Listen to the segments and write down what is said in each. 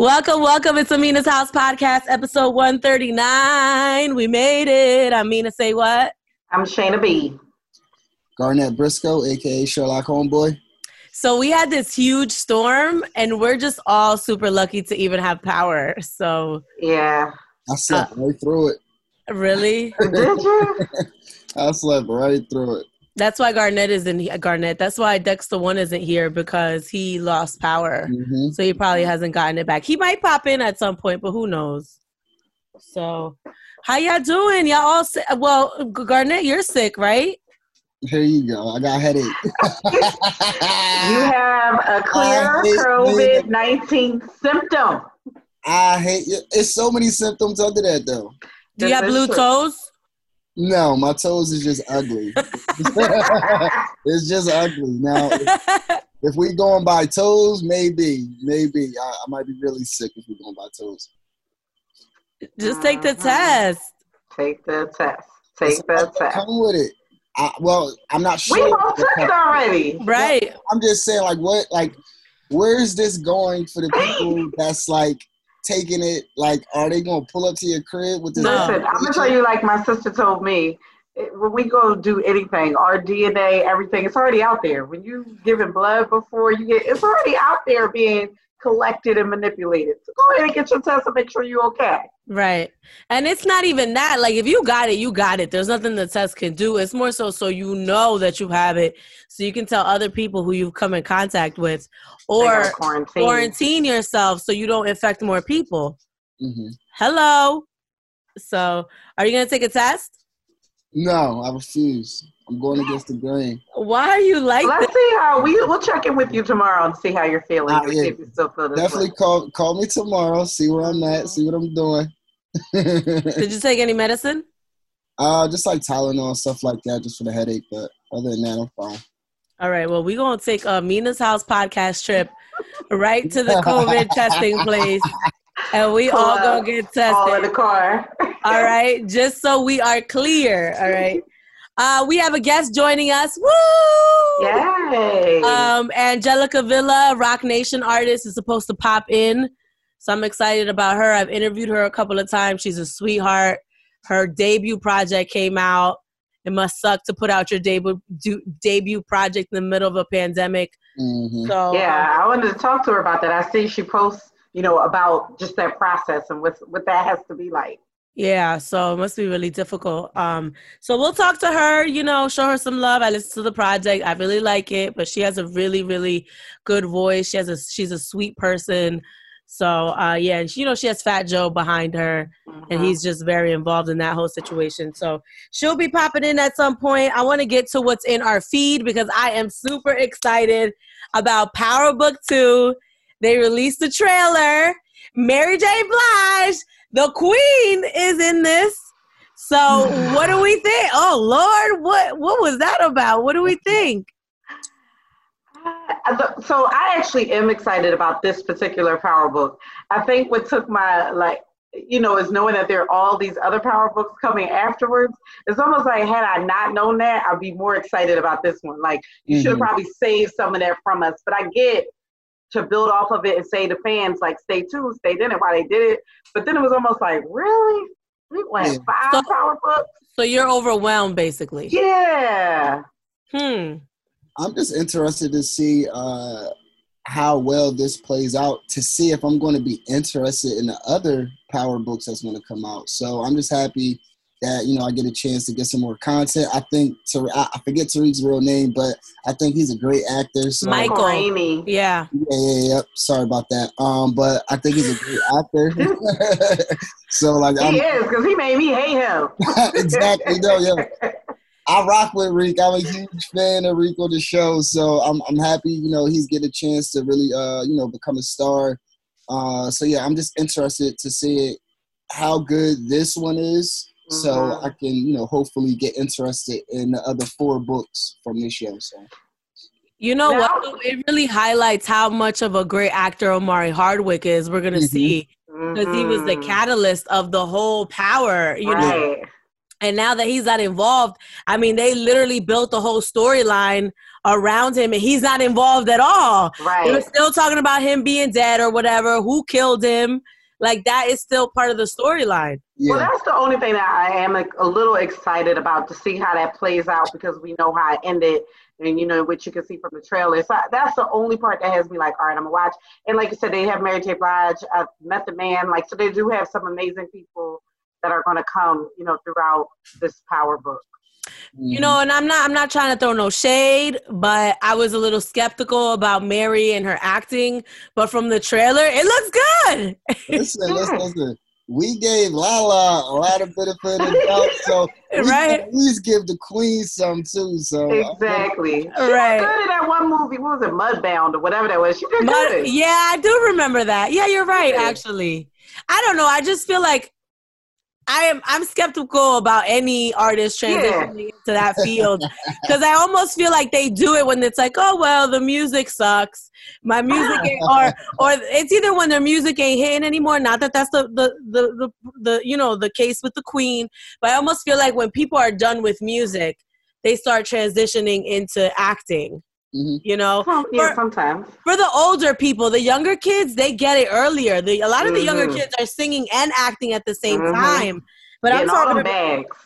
Welcome, welcome. It's Amina's House Podcast, episode 139. We made it. I'm Amina, say what? I'm Shayna B. Garnett Briscoe, aka Sherlock Homeboy. So we had this huge storm, and we're just all super lucky to even have power. So Yeah. I slept uh, right through it. really, Did you? I slept right through it. That's why Garnett isn't he- Garnett. That's why Dexter One isn't here because he lost power. hmm So he probably hasn't gotten it back. He might pop in at some point, but who knows? So, how y'all doing? Y'all all sick? Well, Garnett, you're sick, right? Here you go. I got a headache. You have a clear COVID 19 symptom. I hate you. It's so many symptoms under that though. Do you have blue toes? No, my toes is just ugly. it's just ugly. Now, if, if we going by toes, maybe, maybe I, I might be really sick if we going by toes. Just take the test. Take the test. Take the Something test. Come with it. I, well, I'm not sure. We sure. both took it already. Right. I'm just saying, like, what, like, where's this going for the people that's like taking it? Like, are they gonna pull up to your crib with this? Listen, I'm gonna tell you, like my sister told me, it- when we go do anything, our DNA, everything, it's already out there. When you giving blood before you get, it's already out there being collected and manipulated. So go ahead and get your test and make sure you're okay. Right. And it's not even that. Like, if you got it, you got it. There's nothing the test can do. It's more so so you know that you have it, so you can tell other people who you've come in contact with, or quarantine. quarantine yourself so you don't infect more people. hmm Hello. So, are you going to take a test? No, I refuse. I'm going against the grain. Why are you like Let's this? see how we we'll check in with you tomorrow and see how you're feeling. And yeah. if you still feel Definitely way. call call me tomorrow. See where I'm at. See what I'm doing. Did you take any medicine? uh, just like Tylenol and stuff like that, just for the headache. But other than that, I'm fine. All right. Well, we're going to take a Mina's House podcast trip right to the COVID testing place. And we Pull all up, going to get All in tested. the car. All right. Just so we are clear. All right. Uh, we have a guest joining us. Woo! Yay! Um, Angelica Vila, Roc Nation artist, is supposed to pop in. So I'm excited about her. I've interviewed her a couple of times. She's a sweetheart. Her debut project came out. It must suck to put out your debut do, debut project in the middle of a pandemic. hmm So yeah, um, I wanted to talk to her about that. I see she posts, you know, about just that process and what what that has to be like. Yeah, so it must be really difficult. Um, so we'll talk to her. You know, show her some love. I listened to the project. I really like it, but she has a really, really good voice. She has a she's a sweet person. So uh, yeah, and she, you know she has Fat Joe behind her. and Mhm. he's just very involved in that whole situation. So she'll be popping in at some point. I want to get to what's in our feed because I am super excited about Power Book 2. They released the trailer. Mary J. Blige, the queen, is in this. So what do we think? Oh Lord, what what was that about? What do we think? Uh, so I actually am excited about this particular power book. I think what took my like you know is knowing that there are all these other power books coming afterwards. It's almost like had I not known that, I'd be more excited about this one. Like you should have Mhm. probably saved some of that from us. But I get to build off of it and say to fans like stay tuned, stay in it while they did it. But then it was almost like really, we went five So- power books. So you're overwhelmed basically. Yeah. Hmm. I'm just interested to see uh, how well this plays out to see if I'm going to be interested in the other power books that's going to come out. So I'm just happy that you know I get a chance to get some more content. I think Tar- I I forget Tariq's real name, but I think he's a great actor. So Michael. Rainey. Yeah. Yeah, yeah, yeah. Sorry about that. Um, but I think he's a great actor. so like, I'm, He is because he made me hate him. exactly. No, yeah. I rock with Reek. I'm a huge fan of Reek on the show, so I'm I'm happy. You know, he's getting a chance to really, uh, you know, become a star. Uh, so yeah, I'm just interested to see how good this one is, so Mhm. I can, you know, hopefully get interested in the other four books from this show. So You know Now- what? It really highlights how much of a great actor Omari Hardwick is. We're gonna Mhm. see because he was the Mhm. catalyst of the whole power. You know, and now that he's not involved, I mean, they literally built the whole storyline around him and he's not involved at all. Right. They were still talking about him being dead or whatever, who killed him. Like that is still part of the storyline. Yeah. Well, that's the only thing that I am like, a little excited about to see how that plays out because we know how it ended, and you know what you can see from the trailer. So that's the only part that has me like, all right, I'm gonna watch. And like you said, they have Mary J. Blige, uh, Method Man, like so they do have some amazing people that are gonna come, you know, throughout this Power book. You know, and I'm not I'm not trying to throw no shade, but I was a little skeptical about Mary and her acting. But from the trailer, it looks good. listen, listen, listen. We gave Lala a lot of benefit of the doubt, so we Right. can at least give the queen some too. So Exactly. She Right. did good in that one movie. What was it, Mudbound or whatever that was? She did But good. yeah, I do remember that. Yeah, you're right. Yeah. Actually, I don't know. I just feel like I am. I'm skeptical about any artist Yeah. transitioning into that field because I almost feel like they do it when it's like, oh well, the music sucks. My music, ain't, or or it's either when their music ain't hitting anymore. Not that that's the the, the the the you know the case with the Queen, but I almost feel like when people are done with music, they start transitioning into acting. Mhm. You know, Some- yeah, For- sometimes. for the older people, the younger kids, they get it earlier. The, a lot of the younger Mhm. kids are singing and acting at the same Mhm. time. But I'm Getting all talking about bags.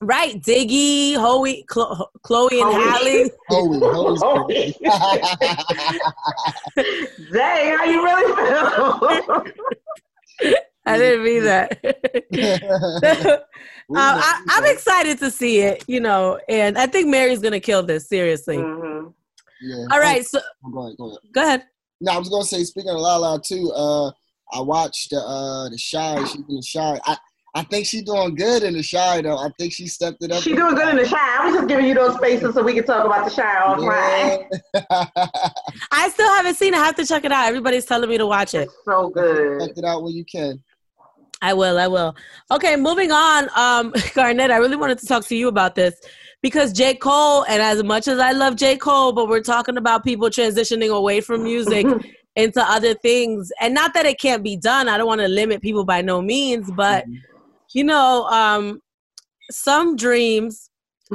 right, Diggy, Hoey, Chlo- Chloe, and Chloe. Halle. Holy, holy. Dang, how you really feel? I didn't mean that. um, I, I'm excited to see it, you know, and I think Mary's gonna kill this seriously. Mhm. Yeah. All right, so Oh, go ahead, go ahead. go ahead. No, I was gonna say, speaking of Lala too, uh, I watched the uh the Chi. She's in the Chi. I I think she's doing good in the Chi though. I think she stepped it up. She doing good in the Chi. I was just giving you those spaces so we can talk about the Chi offline. Yeah. I still haven't seen it. I have to check it out. Everybody's telling me to watch it. It's so good. Check it out when you can. I will. I will. Okay, moving on. Um, Garnett, I really wanted to talk to you about this because J. Cole, and as much as I love J. Cole, but we're talking about people transitioning away from music into other things. And not that it can't be done. I don't want to limit people by no means, but you know, um, some dreams,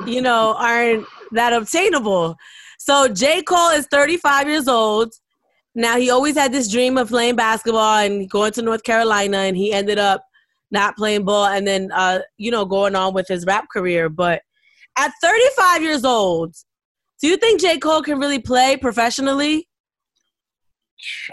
you know, aren't that obtainable. So J. Cole is 35 years old. Now he always had this dream of playing basketball and going to North Carolina, and he ended up not playing ball and then uh, you know, going on with his rap career. But at 35 years old, do you think J. Cole can really play professionally?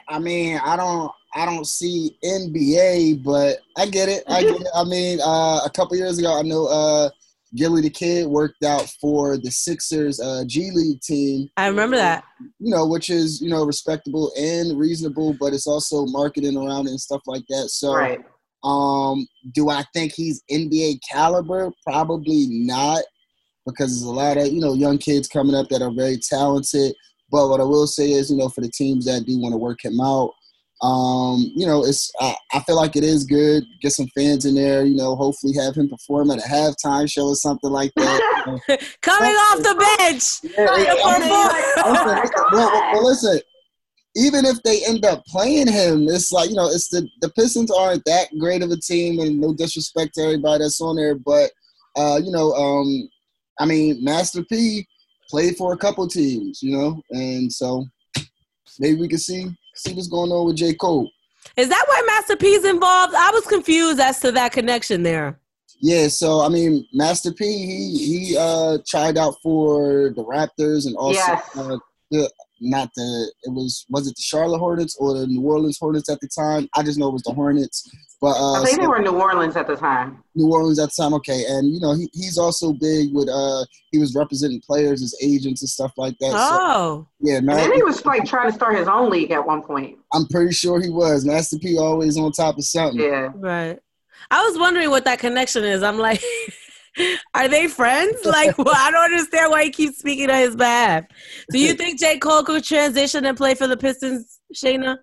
I mean, I don't, I don't see NBA, but I get it. I get it. I mean, uh, a couple years ago, I know uh, Gillie Da Kid worked out for the Sixers uh, G League team. I remember that. You know, which is you know respectable and reasonable, but it's also marketing around it and stuff like that. So, Right. um, do I think he's NBA caliber? Probably not, because there's a lot of you know young kids coming up that are very talented. But what I will say is, you know, for the teams that do want to work him out, um, you know, it's I, I feel like it is good. Get some fans in there, you know. Hopefully, have him perform at a halftime show or something like that. you know. Coming off the bench. Yeah, Right, I mean, listen, well, well, listen. Even if they end up playing him, it's like you know, it's the the Pistons aren't that great of a team, and no disrespect to everybody that's on there, but uh, you know, um, I mean, Master P played for a couple teams, you know, and so maybe we can see see what's going on with J Cole. Is that why Master P's involved? I was confused as to that connection there. Yeah, so I mean, Master P, he he uh tried out for the Raptors and also Yes. uh, the not the it was was it the Charlotte Hornets or the New Orleans Hornets at the time? I just know it was the Hornets, but uh, I think they were in New Orleans at the time. New Orleans at the time. Okay, and you know he he's also big with uh he was representing players as agents and stuff like that. So, Oh. yeah, And man, then he was like trying to start his own league at one point. I'm pretty sure he was Master P always on top of something. Yeah. Right. I was wondering what that connection is. I'm like, are they friends? Like, well, I don't understand why he keeps speaking on his behalf. Do you think J. Cole could transition and play for the Pistons, Shayna?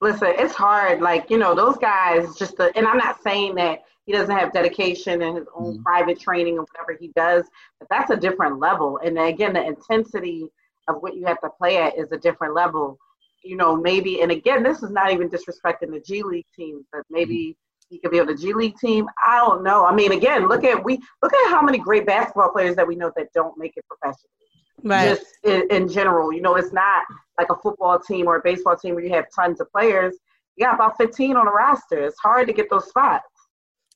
Listen, it's hard. Like, you know, those guys just, the, and I'm not saying that he doesn't have dedication and his own Mhm. private training and whatever he does, but that's a different level. And again, the intensity of what you have to play at is a different level. You know, maybe, and again, this is not even disrespecting the G League teams, but maybe he could be on the G League team. I don't know. I mean, again, look at we look at how many great basketball players that we know that don't make it professionally. Right. Just in, in general, you know, it's not like a football team or a baseball team where you have tons of players. You got about 15 on a roster. It's hard to get those spots.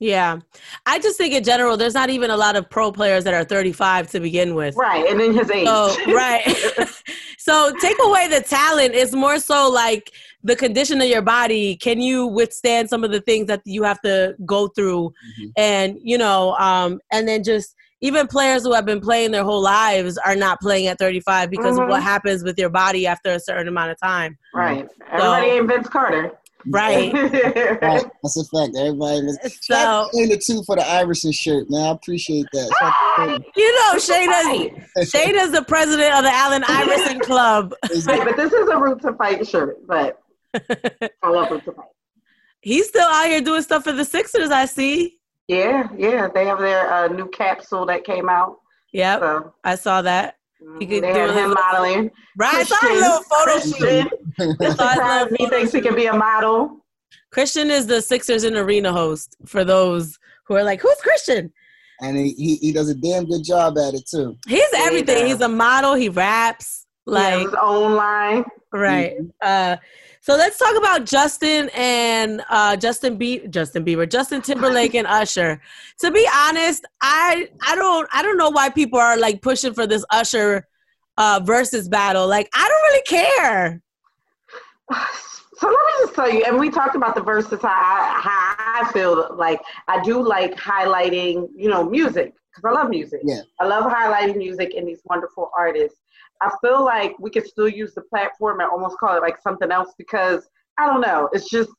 Yeah. I just think in general, there's not even a lot of pro players that are 35 to begin with. Right. And then his age. So, right. so take away the talent. It's more so like the condition of your body. Can you withstand some of the things that you have to go through? Mhm. And, you know, um, and then just even players who have been playing their whole lives are not playing at 35 because of Mhm. what happens with your body after a certain amount of time. right. Everybody ain't Vince Carter. Right. Right, that's a fact. Everybody was So, in the two for the Iverson shirt, man. I appreciate that. Shout you know, Shayna's, Right. Shayna's the president of the Allen Iverson Club. him. Right, but this is a Roots of Fight shirt. But I love Roots of Fight. He's still out here doing stuff for the Sixers, I see. Yeah, yeah. They have their uh, new capsule that came out. Yeah, So I saw that. He mhm, could they do have him little- modeling. Right, I saw a little photo shoot. Christian, I saw his little Surprised he thinks he can be a model. Christian is the Sixers in Arena host for those who are like, who's Christian? and he, he he does a damn good job at it too. He's Yeah, everything. does. He's a model. He raps. He has Like his own line. right. Uh, so let's talk about Justin and uh, Justin Be- Justin Bieber, Justin Timberlake and Usher. To be honest, I I don't I don't know why people are like pushing for this Usher uh, versus battle. Like I don't really care. So let me just tell you, and we talked about the verses. How I, how I feel like I do like highlighting, you know, music because I love music. Yeah. I love highlighting music and these wonderful artists. I feel like we could still use the platform and almost call it like something else because I don't know. It's just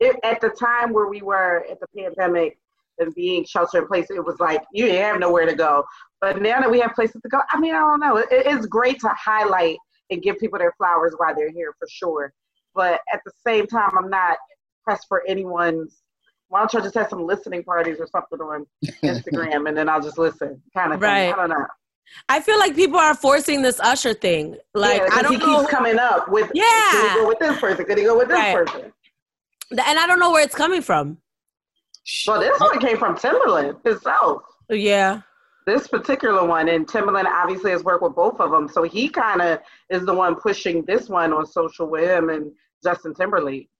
it, at the time where we were at the pandemic and being shelter in place, it was like you didn't have nowhere to go. But now that we have places to go, I mean, I don't know. It, it's great to highlight and give people their flowers while they're here for sure. But at the same time, I'm not pressed for anyone's. Why don't you just have some listening parties or something on Instagram and then I'll just listen, kind of thing. Right. I don't know. I feel like people are forcing this Usher thing. Like yeah, 'cause I don't he know, keeps coming up with. Yeah. Could he go with this person? Could he go with this Right. person? and I don't know where it's coming from. Well, this one came from Timbaland himself. Yeah, This particular one, and Timbaland obviously has worked with both of them, so he kind of is the one pushing this one on social with him and Justin Timberlake.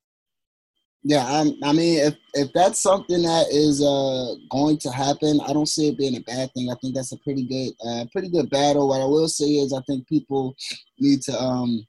Yeah, I'm, I mean, if if that's something that is uh, going to happen, I don't see it being a bad thing. I think that's a pretty good, uh, pretty good battle. What I will say is, I think people need to um,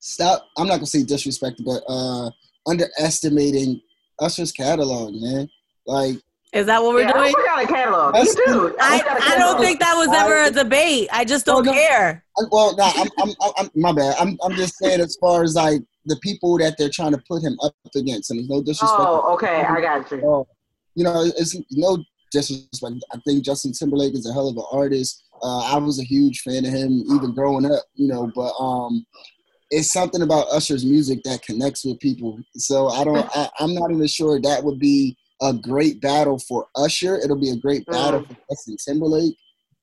stop. I'm not gonna say disrespect, but uh, underestimating Usher's catalog, man. Like, is that what we're yeah, doing? I got a catalog. That's- you do. I, got a I don't think that was ever a debate. I just don't no. care. I- well, nah, I'm, I'm, I'm, I'm, my bad. I'm, I'm just saying as far as like the people that they're trying to put him up against, and no disrespect. Oh, okay, I got you. Oh, you know, it's no disrespect. I think Justin Timberlake is a hell of an artist. Uh, I was a huge fan of him even growing up, you know, but um, it's something about Usher's music that connects with people. So I don't, I, I'm not even sure that would be a great battle for Usher. It'll be a great battle Mm. for Justin Timberlake.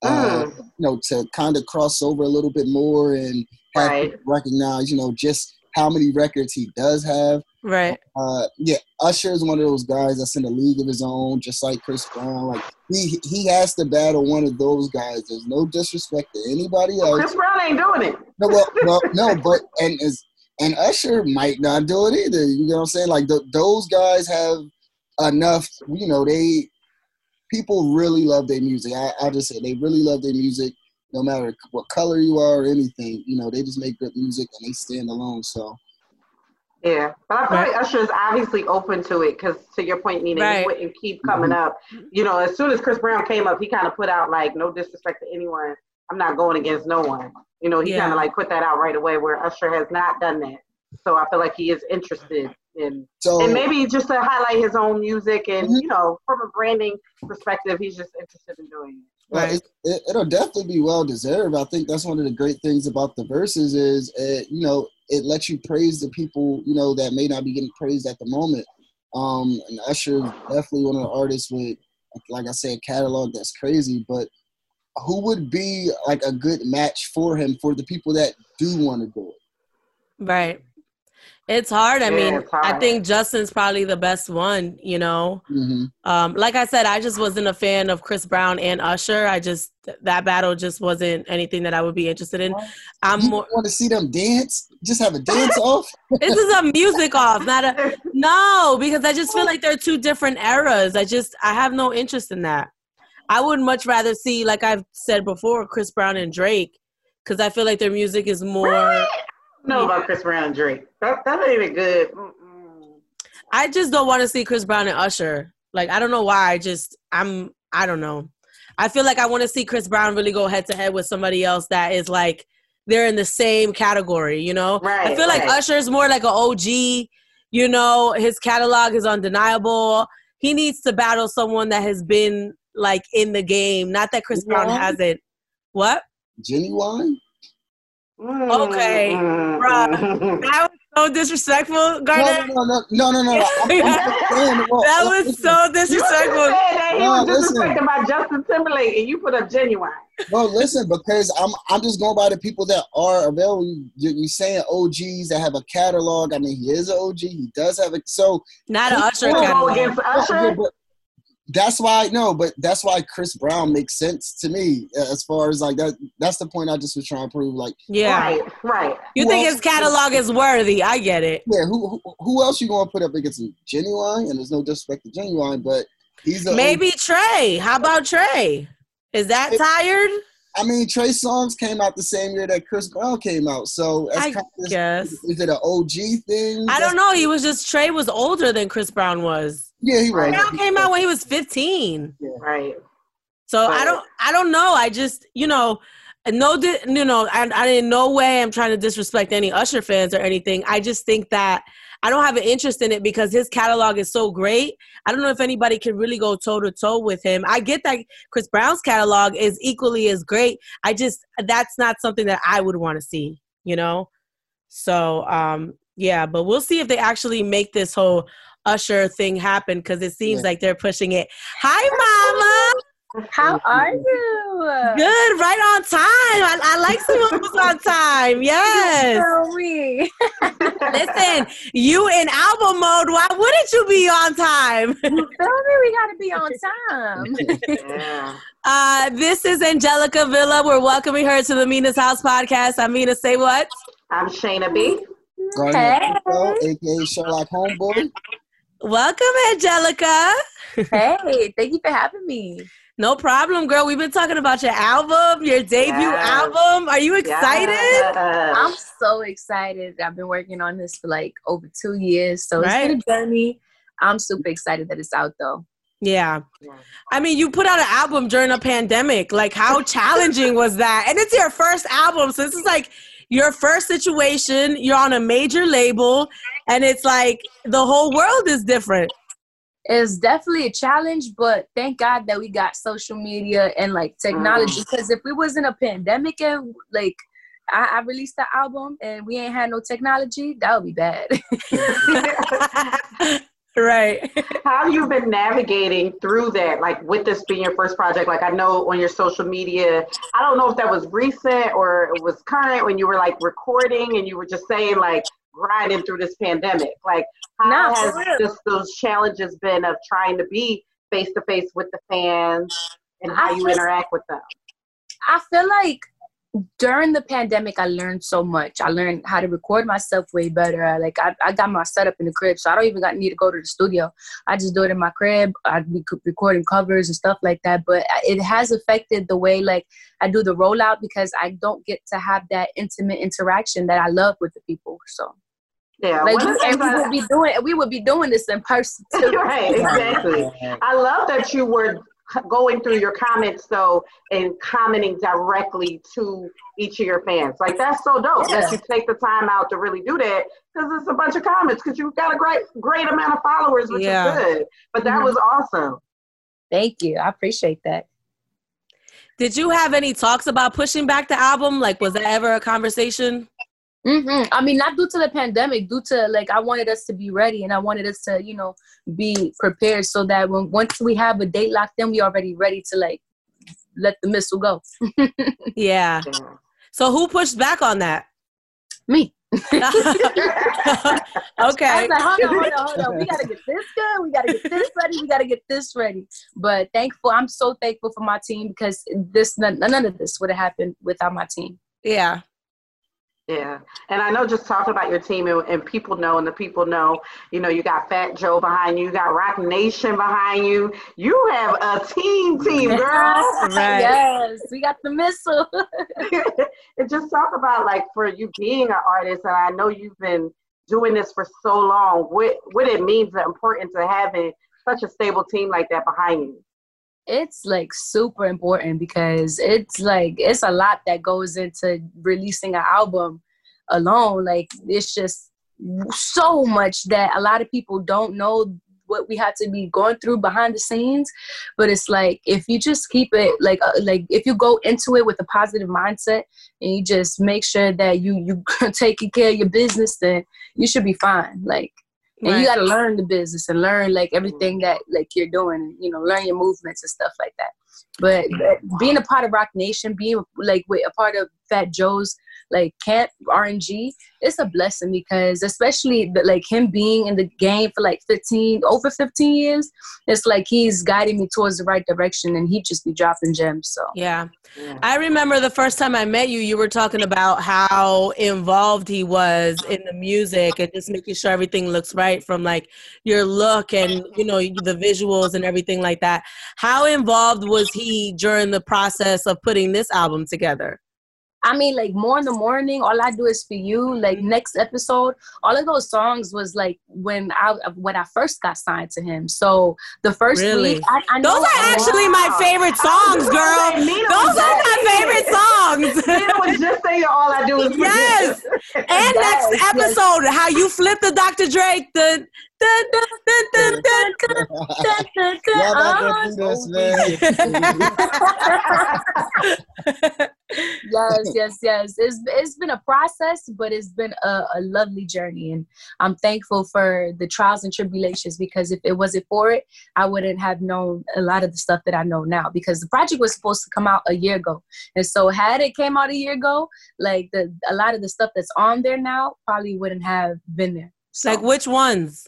Uh, Mm. you know, to kind of cross over a little bit more and have Right. recognize, you know, just how many records he does have. Right. Uh, yeah, Usher is one of those guys that's in a league of his own, just like Chris Brown. Like he he has to battle one of those guys. There's no disrespect to anybody else. Chris Brown ain't doing it. No, well, well, no, but and is and Usher might not do it either. You know what I'm saying? Like th those guys have enough. You know, they people really love their music. I, I just say they really love their music, no matter what color you are or anything. You know, they just make good music and they stand alone. So Yeah, but I feel Right. like Usher is obviously open to it because, to your point, Nina, Right. he wouldn't keep coming up. You know, as soon as Chris Brown came up, he kind of put out like, no disrespect to anyone, I'm not going against no one. You know, he Yeah. kind of like put that out right away, where Usher has not done that. So I feel like he is interested in, so and maybe just to highlight his own music, and Mhm. you know, from a branding perspective, he's just interested in doing it. Well, Right. it, it, it'll definitely be well deserved. I think that's one of the great things about the verses is, it, you know, it lets you praise the people, you know, that may not be getting praised at the moment. Um, and Usher is definitely one of the artists with, like I said, a catalog that's crazy. But who would be like a good match for him for the people that do want to do it? Right. It's hard. I Yeah, mean, hard. I think Justin's probably the best one, you know. hmm Um, like I said, I just wasn't a fan of Chris Brown and Usher. I just that battle just wasn't anything that I would be interested in. I'm You more want to see them dance? Just have a dance off. this is a music off, not a no, because I just feel like they're two different eras. I just I have no interest in that. I would much rather see, like I've said before, Chris Brown and Drake, because I feel like their music is more. I don't know about Chris Brown and Drake. That that ain't a good. Mm-mm. I just don't want to see Chris Brown and Usher. Like I don't know why. I just I'm I don't know. I feel like I want to see Chris Brown really go head to head with somebody else that is like they're in the same category. You know, right, I feel like right. Usher's more like an OG. You know, his catalog is undeniable. He needs to battle someone that has been like in the game. Not that Chris Brown hasn't. What? Ginuwine. Okay, Mm, bruh. mm. That was so disrespectful, No, no, no, no, no, no, no. I'm, I'm well, That listen, was so You said disrespectful. that he No, was listen. disrespected by Justin Timberlake, and you put up Ginuwine. No, listen, because I'm I'm just going by the people that are available. You, you saying OGs that have a catalog. I mean, he is an OG. He does have a so. Not an Usher You Chris go catalog. against Usher. But That's why no, but that's why Chris Brown makes sense to me uh, as far as like that. That's the point I just was trying to prove. Like, Yeah. Right, right. You think else- his catalog is worthy. I get it. yeah, who who, who else you going to put up against him? Ginuwine, and there's no disrespect to Ginuwine, but he's a Maybe Trey. How about Trey? Is that It- tired? I mean, Trey Songz came out the same year that Chris Brown came out, so that's I kind of, guess. is it an OG thing? I don't know. He was just Trey was older than Chris Brown was. Yeah, he was. Right. Brown came out when he was 15. Right. So I don't I don't know. I just, you know, no di- you know, I, I in no way I'm trying to disrespect any Usher fans or anything. I just think that I don't have an interest in it because his catalog is so great. I don't know if anybody can really go toe to toe with him. I get that Chris Brown's catalog is equally as great. I just that's not something that I would want to see, you know? So, um yeah, but we'll see if they actually make this whole Usher thing happen because it seems Yeah. like they're pushing it. Hi, mama. How are you? Good, right on time. I, I like someone who's on time. Yes. Tell me. Listen, you in album mode. Why wouldn't you be on time? You feel me? We gotta be on time. Yeah. Uh, this is Angelica Vila. We're welcoming her to the Mina's House podcast. I Amina, say what? I'm Shayna B. Gardner Hey. Pinto, aka Sherlock Homeboy. Welcome, Angelica. hey, thank you for having me. No problem, girl. We've been talking about your album, your debut Yes. album. Are you excited? Yes. I'm so excited. I've been working on this for like over two years, so Right. it's been a journey. I'm super excited that it's out though. Yeah. Yeah. I mean, you put out an album during a pandemic. Like, how challenging was that? And it's your first album. So, this is like your first situation. You're on a major label, and it's like the whole world is different. It's definitely a challenge, but thank God that we got social media and like technology. Mm. Because if we was in a pandemic and like I, I released the album and we ain't had no technology, that would be bad. right. How have you been navigating through that, like with this being your first project? Like I know on your social media, I don't know if that was recent or it was current when you were like recording and you were just saying like grinding through this pandemic. Like how No, has just those challenges been of trying to be face to face with the fans and how I you feel- interact with them? I feel like during the pandemic, I learned so much. I learned how to record myself way better. Like I, I got my setup in the crib, so I don't even got need to go to the studio. I just do it in my crib. I'd be recording covers and stuff like that. But it has affected the way like I do the rollout because I don't get to have that intimate interaction that I love with the people. So Yeah, like we, and we would be doing we would be doing this in person too. right, exactly. I love that you were going through your comments though and commenting directly to each of your fans. Like that's so dope that you take the time out to really do that because it's a bunch of comments because you've got a great great amount of followers, which Yeah. is good. But that Mhm. was awesome. Thank you. I appreciate that. Did you have any talks about pushing back the album? Like, was that ever a conversation? Hmm I mean, not due to the pandemic, due to like I wanted us to be ready and I wanted us to, you know, be prepared so that when once we have a date locked in, we already ready to like let the missile go. Yeah. Yeah. So, who pushed back on that? Me. okay. I was like, hold on, hold on, hold on. We gotta get this good. We gotta get this ready. We gotta get this ready. But thankful, I'm so thankful for my team because this none, none of this would have happened without my team. Yeah. Yeah, and I know just talking about your team and, and, people know, and the people know, you know, you got Fat Joe behind you, you got Roc Nation behind you. You have a team, team girl. right. Yes, we got the missile. and just talk about like for you being an artist, and I know you've been doing this for so long. What what it means, the importance of having such a stable team like that behind you it's like super important because it's like it's a lot that goes into releasing an album alone. Like it's just so much that a lot of people don't know what we had to be going through behind the scenes. But it's like if you just keep it like uh, like if you go into it with a positive mindset and you just make sure that you you taking care of your business then you should be fine. Like and right. you got to learn the business and learn like mm-hmm. everything that like you're doing you know learn your movements and stuff like that but, but being a part of Roc nation being like with a part of fat joe's like camp RNG, it's a blessing because especially the, like him being in the game for like 15 over 15 years, it's like he's guiding me towards the right direction and he just be dropping gems. So yeah. yeah. I remember the first time I met you, you were talking about how involved he was in the music and just making sure everything looks right from like your look and you know the visuals and everything like that. How involved was he during the process of putting this album together? I mean, like more in the morning, all I do is for you. Like next episode, all of those songs was like when I when I first got signed to him. So the first really? week, I, I those are actually wow. my favorite songs, girl. those are my favorite songs. Nina was just saying all I do is yes. and yes, next episode, yes. how you flip the Dr. Drake the Yes, yes, yes. It's it's been a process, but it's been a, a, lovely journey, and I'm thankful for the trials and tribulations because if it wasn't for it, I wouldn't have known a lot of the stuff that I know now. Because the project was supposed to come out a year ago, and so had it came out a year ago, like the a lot of the stuff that's on there now probably wouldn't have been there. So, like which ones?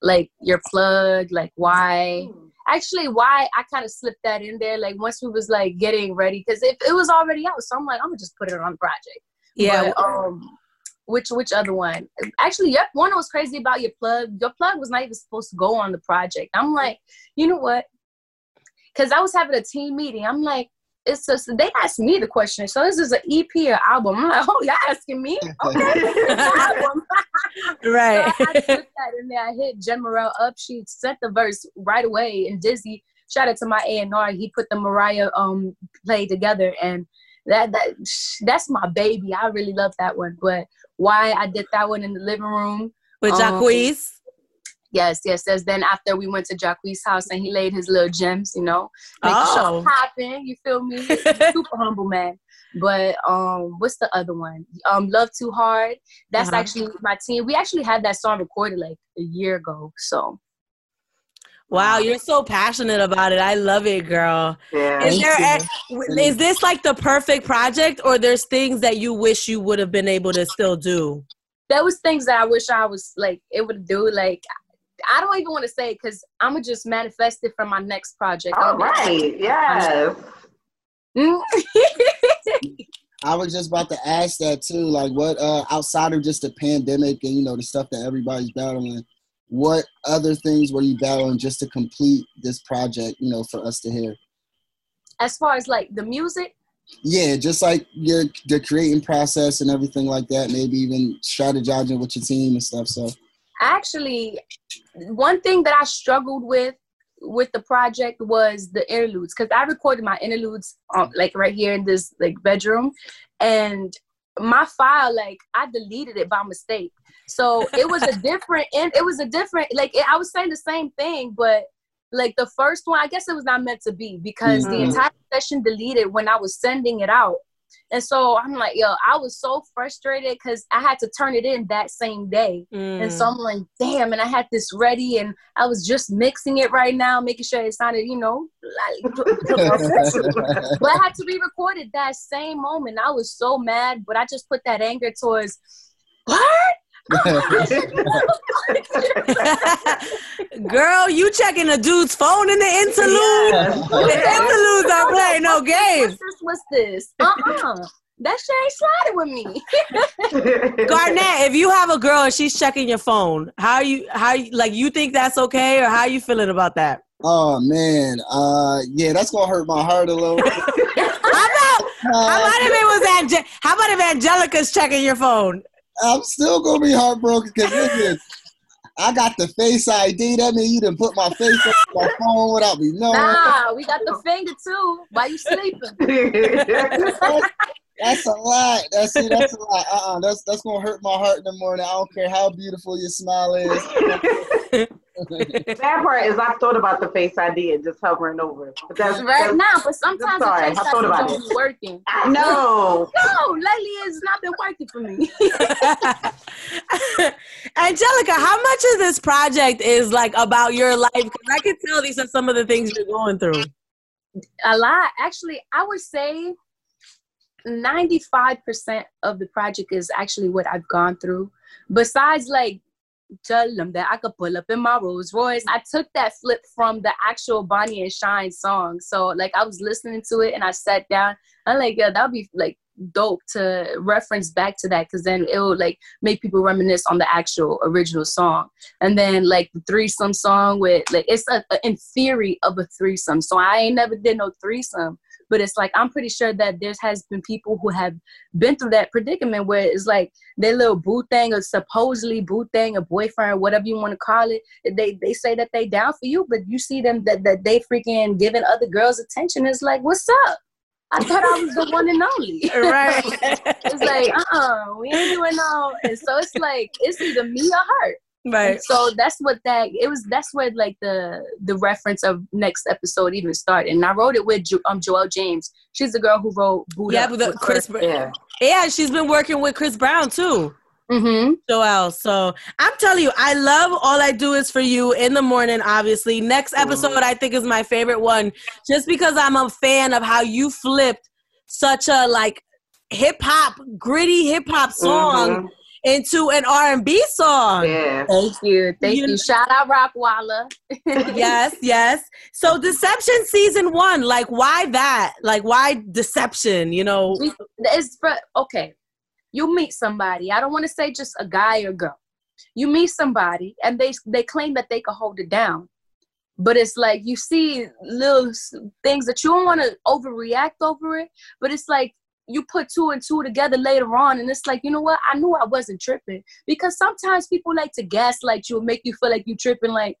Like your plug, like why actually why I kind of slipped that in there. Like once we was like getting ready, because if it was already out, so I'm like, I'm gonna just put it on the project. Yeah. But, um, which which other one? Actually, yep. One was crazy about your plug. Your plug was not even supposed to go on the project. I'm like, you know what? Because I was having a team meeting. I'm like, it's just they asked me the question. So this is an EP or album. I'm like, oh, y'all asking me? Okay, album. right. so I put that in there. I hit Jenn Morel up. She sent the verse right away, and Dizzy shout out to my A and R. He put the Mariah um play together, and that that that's my baby. I really love that one. But why I did that one in the living room with Jacquees. Um, Yes, yes, yes. Then after we went to Jacquees' house and he laid his little gems, you know, making oh. sure happen. You feel me? Super humble man. But um, what's the other one? Um, Love Too Hard. That's uh-huh. actually my team. We actually had that song recorded like a year ago. So Wow, you're so passionate about it. I love it, girl. Yeah. Is there a, is this like the perfect project or there's things that you wish you would have been able to still do? There was things that I wish I was like able to do. Like I don't even want to say because I'm gonna just manifest it for my next project. All right, yes. I was just about to ask that too. Like, what uh, outside of just the pandemic and you know the stuff that everybody's battling, what other things were you battling just to complete this project? You know, for us to hear. As far as like the music. Yeah, just like your the creating process and everything like that. Maybe even strategizing with your team and stuff. So actually one thing that I struggled with with the project was the interludes because I recorded my interludes um, like right here in this like bedroom, and my file like I deleted it by mistake. So it was a different and it was a different like it, I was saying the same thing, but like the first one, I guess it was not meant to be because mm-hmm. the entire session deleted when I was sending it out. And so I'm like, yo, I was so frustrated because I had to turn it in that same day. Mm. And so mm. I'm like, damn, and I had this ready and I was just mixing it right now, making sure it sounded, you know, like but I had to be recorded that same moment. I was so mad, but I just put that anger towards what? Girl, you checking a dude's phone in the interlude? The interludes are playing no games. What's this? What's this? Uh-uh. That shit ain't sliding with me. Garnett, if you have a girl and she's checking your phone, how you how you like you think that's okay or how you feeling about that? Oh man, uh, yeah, that's gonna hurt my heart a little. how about how about if it was Ange- how about if Angelica's checking your phone? I'm still gonna be heartbroken because listen, I got the face ID. That means you didn't put my face on my phone without me knowing. Nah, we got the finger too. Why you sleeping? That's a lot. That's that's a lot. Uh uh That's that's gonna hurt my heart in the morning. I don't care how beautiful your smile is. That part is I've thought about the face ID and just hovering over it. But that's right that's, now, but sometimes sorry, the face I thought ID about don't be working. I know. No, lately it's not been working for me. Angelica, how much of this project is like about your life? Because I can tell these are some of the things you're going through. a lot. Actually, I would say 95% of the project is actually what I've gone through. Besides, like, tell them that I could pull up in my Rolls Royce. I took that flip from the actual Bonnie and Shyne song. So, like, I was listening to it and I sat down. I'm like, yeah, that would be like dope to reference back to that because then it will like make people reminisce on the actual original song. And then, like, the threesome song with, like, it's a, a- in theory of a threesome. So, I ain't never did no threesome but it's like i'm pretty sure that there has been people who have been through that predicament where it's like their little boo thing or supposedly boo thing a boyfriend or whatever you want to call it they they say that they down for you but you see them that, that they freaking giving other girls attention. It's like what's up? I thought i was the one and only. Right. it's like uh-uh we ain't doing no and so it's like it's either me or her right. and so that's what that it was. That's where like the the reference of next episode even started. And I wrote it with jo- um Joelle James. She's the girl who wrote Buddha. Yeah, but the Chris Br- Yeah. Yeah, she's been working with Chris Brown too. Mm-hmm. Joelle. So I'm telling you, I love All I Do Is For You in the morning, obviously. Next episode, I think, is my favorite one just because I'm a fan of how you flipped such a like hip hop, gritty hip hop song Mhm. Into an R&B song. Yeah. Thank you, thank You- you. Shout out Rockwalla. yes, yes. So Deception season one, like why that? Like why Deception? You know, it's for okay. You meet somebody. I don't want to say just a guy or girl. You meet somebody and they they claim that they can hold it down, but it's like you see little things that you don't want to overreact over it. But it's like you put two and two together later on, and it's like you know what? I knew I wasn't tripping because sometimes people like to gaslight you and make you feel like you tripping. Like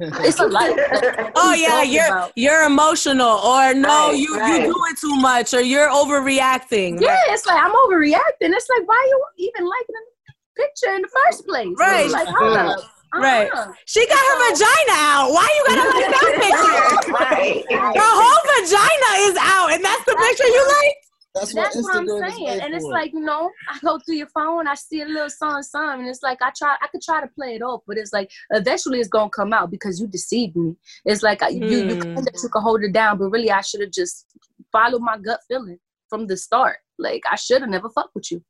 it's a lot. oh yeah, you're about. you're emotional, or no, Right, you right. you doing too much, or you're overreacting. Yeah, it's like I'm overreacting. It's like why you even liking the picture in the first place? Right. It's like hold up. Right. Uh-uh. She got her vagina out. Why you gotta like that picture? right. Her whole vagina is out, and that's the picture you like. That's what That's what I'm saying. And it's like, you know, I go through your phone, I see a little song, song, and it's like I try I could try to play it off, but it's like eventually it's gonna come out because you deceived me. It's like I, you you Mm. claim that you could hold it down, but really I should have just followed my gut feeling from the start. Like I should have never fucked with you.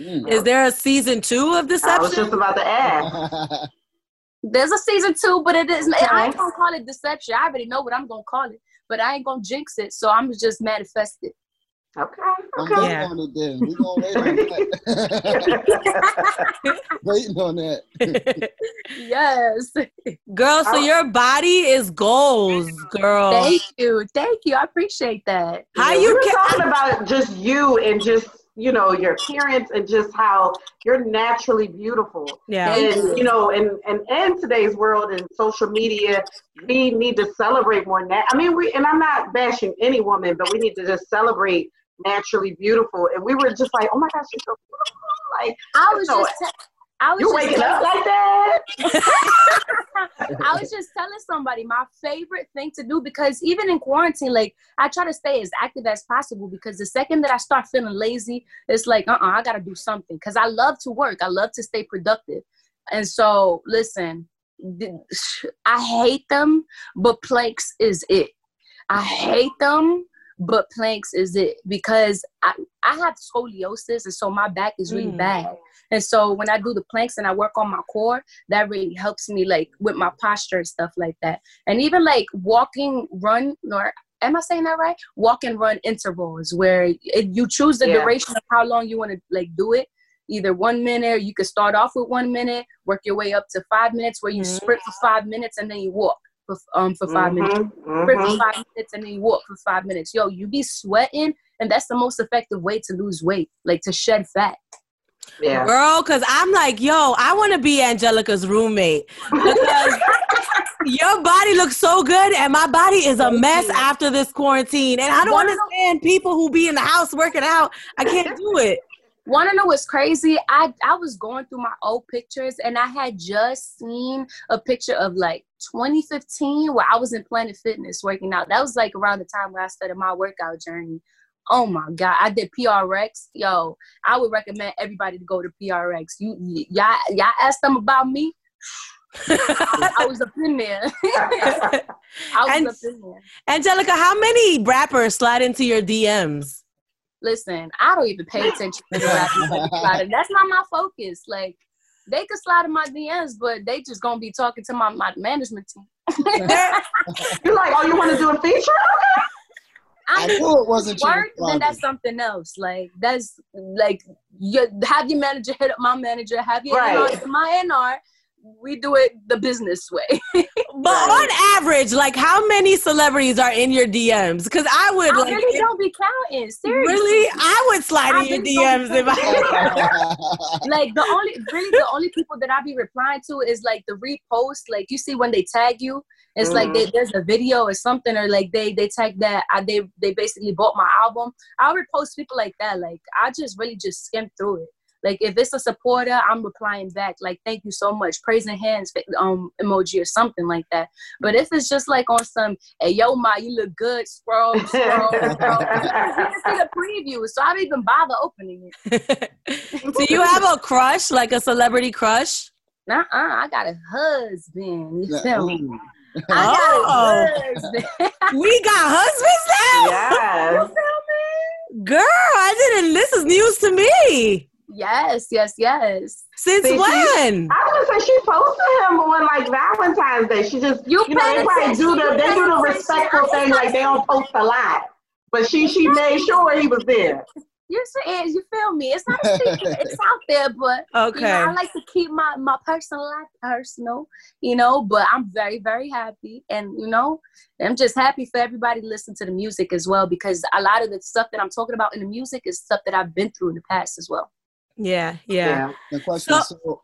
Mm. Is there a season two of Deception? I was just about to ask. There's a season two, but it is I ain't Okay. gonna call it deception. I already know what I'm gonna call it, but I ain't gonna jinx it. So I'm just manifest it. Okay. I'm Okay. waiting Yeah. on it then. We gonna wait on that. waiting on that. yes. girl, so your body is goals, girl. Thank you. Thank you. I appreciate that. How Yeah, you we were ca- talking about just you and just you know your appearance and just how you're naturally beautiful. Yeah. And you. you know, and and in today's world and social media, we need to celebrate more. Nat- I mean, we and I'm not bashing any woman, but we need to just celebrate naturally beautiful. And we were just like, oh my gosh, she's so beautiful. Like I was No, just, te- I was you just waking telling- up like that. I was just telling somebody my favorite thing to do because even in quarantine, like I try to stay as active as possible because the second that I start feeling lazy, it's like, uh, uh I gotta do something because I love to work. I love to stay productive, and so listen, I hate them, but planks is it. I hate them, but planks is it because I, I have scoliosis and so my back is really mm. bad. And so when I do the planks and I work on my core, that really helps me like with my posture and stuff like that. And even like walking, run, or am I saying that right? Walk and run intervals where it, you choose the yeah. duration of how long you want to like do it. Either one minute, you could start off with one minute, work your way up to five minutes, where you mm-hmm. sprint for five minutes and then you walk for um for 5 mm-hmm. minutes, mm-hmm. sprint for five minutes and then you walk for five minutes. Yo, you be sweating, and that's the most effective way to lose weight, like to shed fat. Yeah. Girl, because I'm like, yo, I want to be Angelica's roommate. Because your body looks so good, and my body is a mess after this quarantine. And I don't understand people who be in the house working out. I can't do it. Want to know what's crazy? I I was going through my old pictures, and I had just seen a picture of like 2015 where I was in Planet Fitness working out. That was like around the time where I started my workout journey. Oh my god, I did PRX. Yo, I would recommend everybody to go to PRX. You y'all y'all ask them about me. I was up in there. I was and, up in there. Angelica, how many rappers slide into your DMs? Listen, I don't even pay attention to the rappers. That's not my focus. Like they could slide in my DMs, but they just gonna be talking to my, my management team. You're like, oh, you want to do a feature? Okay. I, I knew it wasn't work, then that's something else. Like that's like you have your manager hit up my manager, have your right. my A&R. We do it the business way. but on average, like how many celebrities are in your DMs? Because I would I like really don't be counting. Seriously, really, I would slide in your DMs if I like the only really the only people that I be replying to is like the repost. Like you see when they tag you, it's mm. like they, there's a video or something, or like they they tag that I, they they basically bought my album. I'll repost people like that. Like I just really just skim through it. Like if it's a supporter, I'm replying back like "Thank you so much," praising hands um emoji or something like that. But if it's just like on some "Hey yo, ma, you look good," scroll, scroll, scroll. you can see the preview, so I don't even bother opening it. Do you have a crush, like a celebrity crush? Nah, uh, I got a husband. You feel me? oh, we got husbands now. Yes. Girl, I didn't. This is news to me. Yes, yes, yes. Since See, when? She, I was gonna say she posted him on like Valentine's Day. She just you, you know they probably do the they do the respectful thing like they don't post a lot, but she she made sure he was there. Yes, it is. You feel me? It's not a secret. it's out there, but okay. You know, I like to keep my my personal life personal. You know, but I'm very very happy, and you know, I'm just happy for everybody to listen to the music as well because a lot of the stuff that I'm talking about in the music is stuff that I've been through in the past as well. Yeah, yeah. yeah. The question. So, so,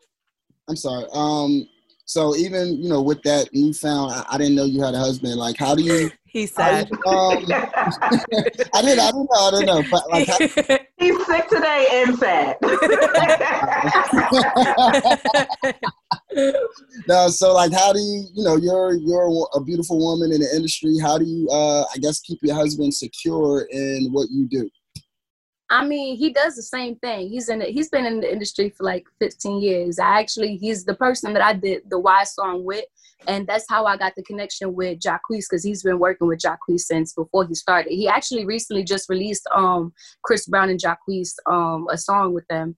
I'm sorry. Um, so even you know with that newfound, I, I didn't know you had a husband. Like, how do you? He said. um, I didn't. I didn't know. I didn't know. But like, how, he's sick today and sad. no, so like, how do you? You know, you're you're a beautiful woman in the industry. How do you? Uh, I guess keep your husband secure in what you do. I mean, he does the same thing. He's in. He's been in the industry for like 15 years. I actually, he's the person that I did the Y song with, and that's how I got the connection with Jacquees because he's been working with Jacquees since before he started. He actually recently just released um Chris Brown and Jacquees um a song with them,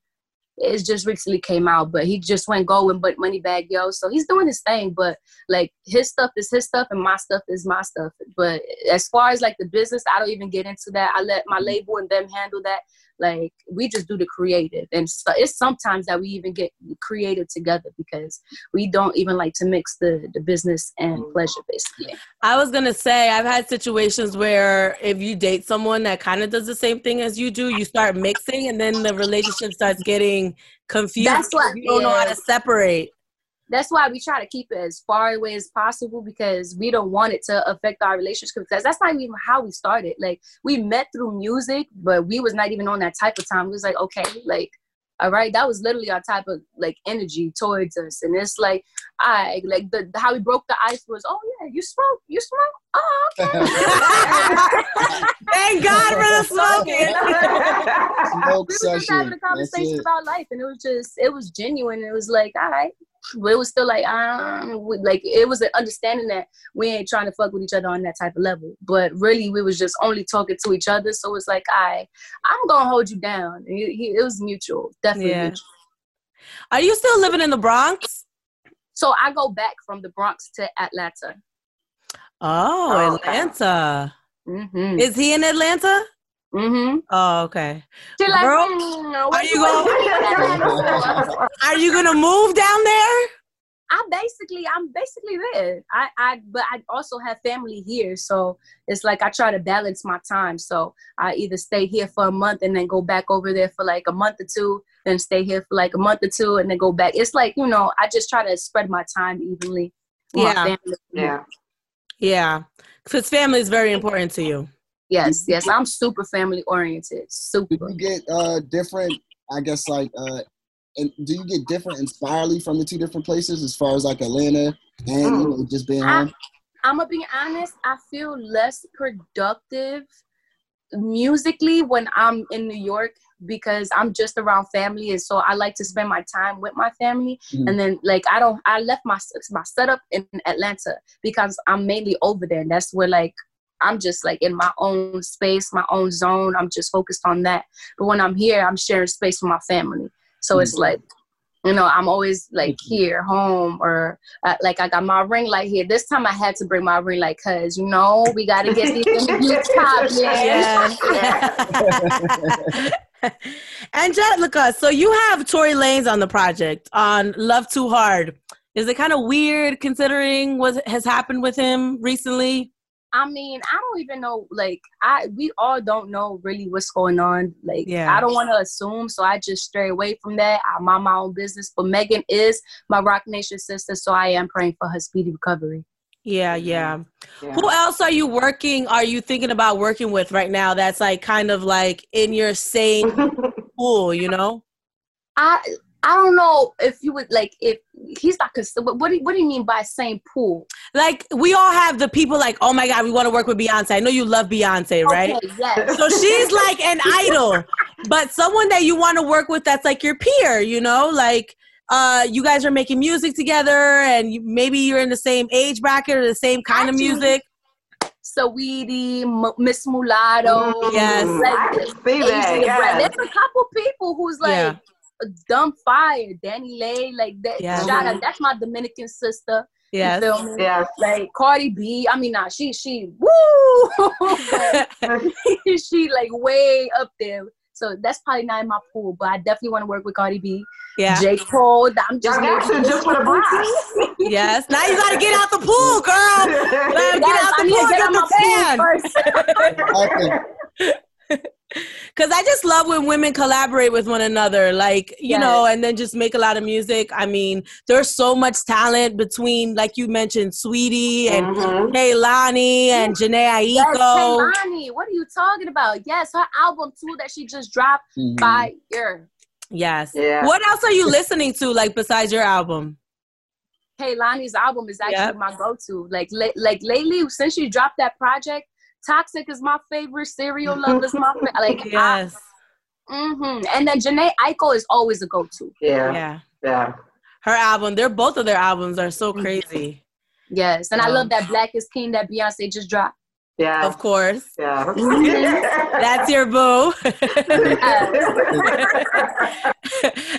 it just recently came out, but he just went going but Moneybagg Yo. So he's doing his thing, but like his stuff is his stuff and my stuff is my stuff. But as far as like the business, I don't even get into that. I let my mm-hmm. label and them handle that. Like we just do the creative, and so it's sometimes that we even get creative together because we don't even like to mix the the business and mm. pleasure. Basically, I was gonna say I've had situations where if you date someone that kind of does the same thing as you do, you start mixing, and then the relationship starts getting confused. That's what you don't yeah. know how to separate that's why we try to keep it as far away as possible because we don't want it to affect our relationship because that's not even how we started. Like we met through music but we was not even on that type of time. We was like okay like all right that was literally our type of like energy towards us. And it's like i like the how we broke the ice was oh yeah you smoke you smoke? Oh okay. Thank god for the smoking. Smoke we were just having a conversation about life and it was just it was genuine. It was like all right but it was still like um, like it was an understanding that we ain't trying to fuck with each other on that type of level. But really, we was just only talking to each other. So it's like, I, I'm gonna hold you down. He, it was mutual, definitely. Yeah. Mutual. Are you still living in the Bronx? So I go back from the Bronx to Atlanta. Oh, oh Atlanta. Mm-hmm. Is he in Atlanta? Mm-hmm. Oh, okay. Girl, mm, are you going? are you gonna move down there? I basically, I'm basically there. I, I, but I also have family here, so it's like I try to balance my time. So I either stay here for a month and then go back over there for like a month or two, then stay here for like a month or two, and then go back. It's like you know, I just try to spread my time evenly. Yeah, yeah, yeah. Because family is very important to you. Yes, yes, I'm super family oriented. Super. Do you get uh different? I guess like uh, and do you get different inspirely from the two different places as far as like Atlanta and you know mm. just being I, I'm gonna be honest. I feel less productive musically when I'm in New York because I'm just around family and so I like to spend my time with my family mm-hmm. and then like I don't I left my my setup in Atlanta because I'm mainly over there and that's where like I'm just like in my own space, my own zone. I'm just focused on that. But when I'm here, I'm sharing space with my family. So mm-hmm. it's like, you know, I'm always like here, home, or uh, like I got my ring light here. This time I had to bring my ring light because, you know, we got to get these interviews popping. Angelica, so you have Tory Lanez on the project on Love Too Hard. Is it kind of weird considering what has happened with him recently? I mean, I don't even know. Like, I we all don't know really what's going on. Like, yeah. I don't want to assume, so I just stray away from that. I mind my own business. But Megan is my Roc Nation sister, so I am praying for her speedy recovery. Yeah, mm-hmm. yeah, yeah. Who else are you working? Are you thinking about working with right now? That's like kind of like in your same pool, you know? I I don't know if you would like if he's not cons- what do you, what do you mean by same pool? Like we all have the people like oh my god we want to work with Beyonce. I know you love Beyonce, right? Okay, yes. So she's like an idol, but someone that you want to work with that's like your peer, you know, like uh you guys are making music together and you, maybe you're in the same age bracket or the same kind Actually, of music. Saweetie, M- Miss Mulatto. Yes. Like, see that. Yes. There's a couple people who's like yeah dumb fire. DaniLeigh, like that. Yeah. Shout out. That's my Dominican sister. Yeah. Yeah. Like Cardi B. I mean, nah, she she woo. she like way up there. So that's probably not in my pool, but I definitely want to work with Cardi B. Yeah. J. Cole. I'm just just with a blast. yes. Now you gotta get out the pool, girl. You yes, get out the pool. Get, get the fan. Cause I just love when women collaborate with one another, like you yes. know, and then just make a lot of music. I mean, there's so much talent between, like you mentioned, Saweetie and mm-hmm. Kehlani and Jhené Aiko. Yes, Kehlani, what are you talking about? Yes, her album too that she just dropped mm-hmm. by year. Yes. Yeah. What else are you listening to, like besides your album? Kehlani's album is actually yep. my go-to. Like, like lately, since she dropped that project, Toxic is my favorite. Serial Love is my favorite. Like yes. mm-hmm. And then Jhené Aiko is always a go-to. Yeah. Yeah. Yeah. Her album, they're both of their albums are so crazy. Yes. And um, I love that Black is King that Beyonce just dropped. Yeah. Of course. Yeah. That's your boo.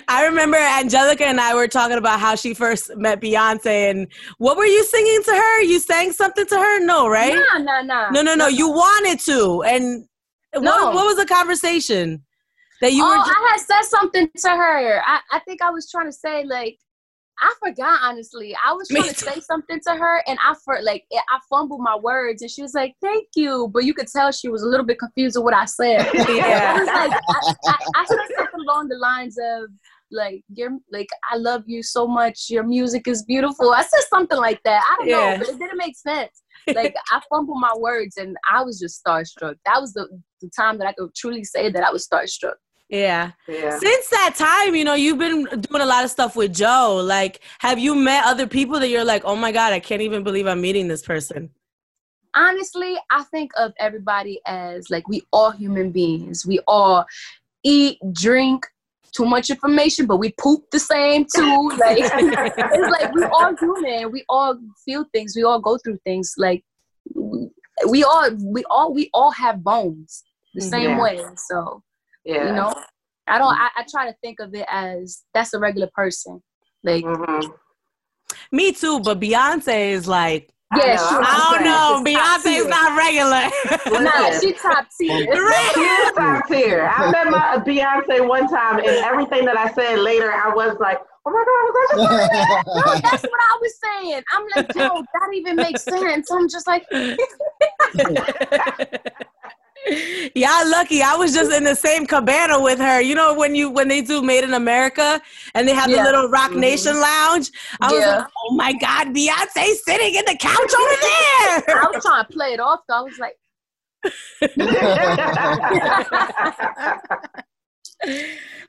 I remember Angelica and I were talking about how she first met Beyonce and what were you singing to her? You sang something to her? No, right? No, no, no. No, no, no. You wanted to. And no. what, what was the conversation? That you oh, were I had said something to her. I, I think I was trying to say like I forgot honestly. I was trying to say something to her, and I for like I fumbled my words, and she was like, "Thank you," but you could tell she was a little bit confused with what I said. yeah, was like I, I, I said something along the lines of like you're like I love you so much. Your music is beautiful. I said something like that. I don't yeah. know, but it didn't make sense. Like I fumbled my words, and I was just starstruck. That was the the time that I could truly say that I was starstruck. Yeah. yeah. Since that time, you know, you've been doing a lot of stuff with Joe. Like, have you met other people that you're like, oh my God, I can't even believe I'm meeting this person? Honestly, I think of everybody as like we all human beings. We all eat, drink, too much information, but we poop the same too. Like it's like we all human. We all feel things. We all go through things. Like we all we all we all have bones the same Yeah. way. So Yeah. you know, I don't. I, I try to think of it as that's a regular person. Like Mhm. Me too, but Beyonce is like, I yeah, know, I'm I don't know. She's top Beyonce's not regular. Nah, she top tier. She is top tier. I met my Beyonce one time, and everything that I said later, I was like, "Oh my god, was that just No, that's what I was saying. I'm like, yo, that even makes sense. I'm just like, Y'all lucky. I was just in the same cabana with her. You know when you when they do Made in America and they have Yeah. the little Roc Mhm. Nation lounge. I was Yeah. like, oh my god, Beyonce sitting in the couch over there. I was trying to play it off. Though. I was like,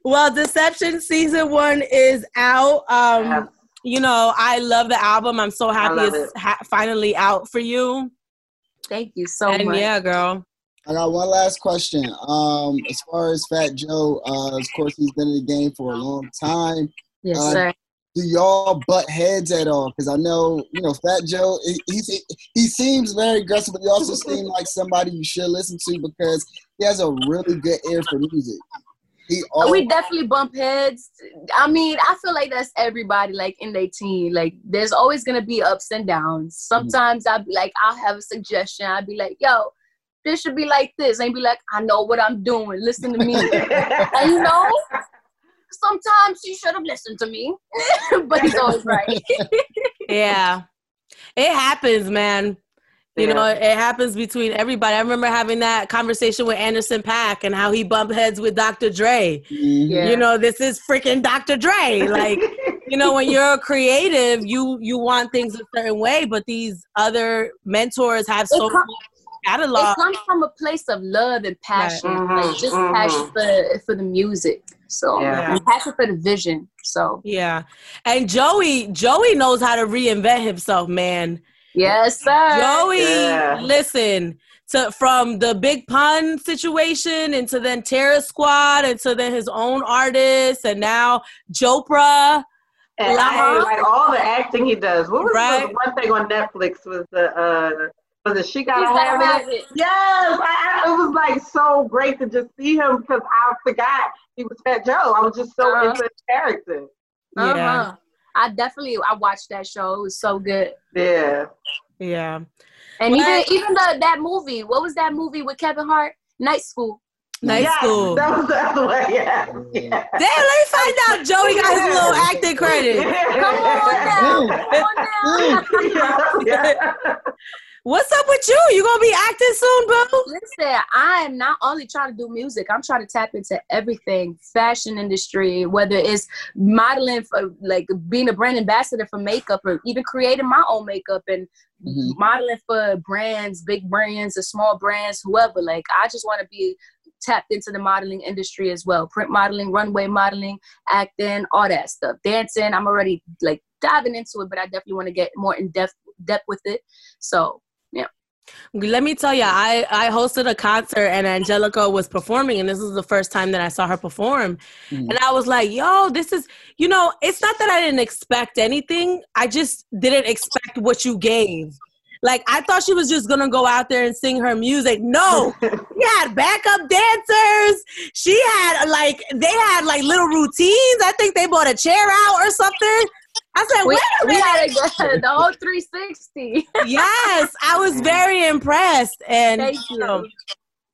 well, Deception season one is out. Um, Yes. you know, I love the album. I'm so happy it's it. ha- finally out for you. thank you so and much. yeah, girl. I got one last question. Um, as far as Fat Joe, uh, of course he's been in the game for a long time. Yes, Uh, sir. Do y'all butt heads at all? Because I know, you know, Fat Joe, he, he he seems very aggressive, but he also seems like somebody you should listen to because he has a really good ear for music. He always, we definitely bump heads. I mean, I feel like that's everybody, like in their teen. Like, there's always gonna be ups and downs. Sometimes I'll be like, I'll have a suggestion. I'll be like, yo, this should be like this. And be like, I know what I'm doing. Listen to me. and you know, sometimes you should have listened to me, but he's always right. Yeah. It happens, man. You Yeah. know, it happens between everybody. I remember having that conversation with Anderson .Paak and how he bumped heads with Dr. Dre. Mhm. Yeah. You know, this is freaking Dr. Dre. Like, you know, when you're a creative, you you want things a certain way, but these other mentors have so com- much catalog. it comes from a place of love and passion, Right. like just Mhm, passion for for the music. So Yeah. passion for the vision. So Yeah. And Joey, Joey knows how to reinvent himself, man. yes, sir. Joey, Yeah. listen, to from the big pun situation into then Terror Squad and into then his own artists and now Jopra. And I Uh-huh. like all the acting he does. What was Right. the one thing on Netflix? Was the uh was it She Gotta He's Have It? it. Yes, I, I, it was like so great to just see him because I forgot he was Fat Joe. I was just so Uh-huh. into his character. Uh-huh. I definitely I watched that show. It was so good. Yeah. Yeah. And Well, even even the that movie. What was that movie with Kevin Hart? Night School. Night yes, school. That was the other way. Yes. yes. Damn, let me find out. Joey got his little acting credit. Come on now. Come on now. yeah, yeah. What's up with you? You gonna be acting soon, boo? Listen, I am not only trying to do music, I'm trying to tap into everything fashion industry, whether it's modeling for like being a brand ambassador for makeup or even creating my own makeup and Mhm. modeling for brands, big brands or small brands, whoever. Like, I just want to be tapped into the modeling industry as well print modeling, runway modeling, acting, all that stuff. Dancing, I'm already like diving into it, but I definitely want to get more in depth depth with it. So, Let me tell you, I, I hosted a concert and Angelica was performing, and this was the first time that I saw her perform. Mhm. And I was like, yo, this is, you know, it's not that I didn't expect anything. I just didn't expect what you gave. Like, I thought she was just gonna go out there and sing her music. No, she had backup dancers. She had, like, they had, like, little routines. I think they bought a chair out or something. I said, we, wait a we had to go the whole 360. yes, I was very impressed. And Thank know,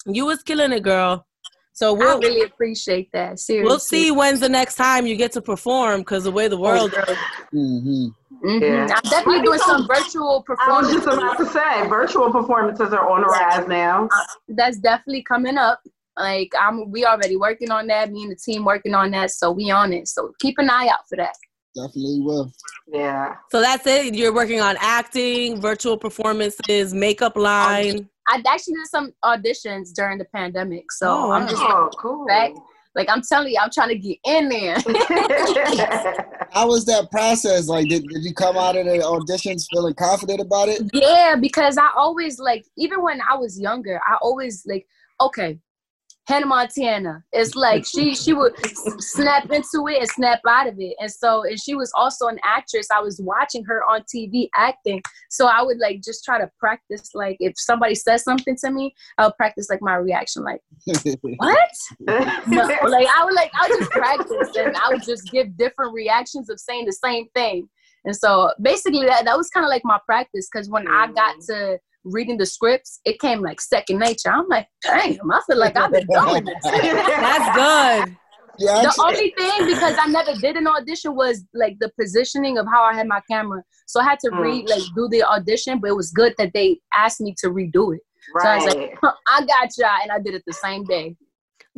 you. you was killing it, girl. So I we'll really appreciate that. Seriously. we'll see when's the next time you get to perform because the way the world is. hmm Mhm. Yeah. I'm definitely doing some virtual performances. I was just about to say, virtual performances are on the rise now. That's definitely coming up. Like I'm, we already working on that. Me and the team working on that, so we on it. So keep an eye out for that. Definitely will. Yeah. So that's it. You're working on acting, virtual performances, makeup line. I actually did some auditions during the pandemic, so Oh. I'm just Oh, cool. back. like I'm telling you, I'm trying to get in there. How was that process? Like, did, did you come out of the auditions feeling confident about it? Yeah, because I always like even when I was younger, I always like okay, Hannah Montana. It's like she she would snap into it and snap out of it. And so and she was also an actress. I was watching her on TV acting. So I would like just try to practice like if somebody says something to me, I'll practice like my reaction like what? no, like I would like I would just practice and I would just give different reactions of saying the same thing. And so basically that that was kind of like my practice because when I got mm. to reading the scripts, it came like second nature. I'm like, damn, I feel like I've been doing this. That's good. Yeah, the only thing because I never did an audition was like the positioning of how I had my camera. So I had to mm. read like do the audition, but it was good that they asked me to redo it. Right. So I was like, I got y'all, and I did it the same day.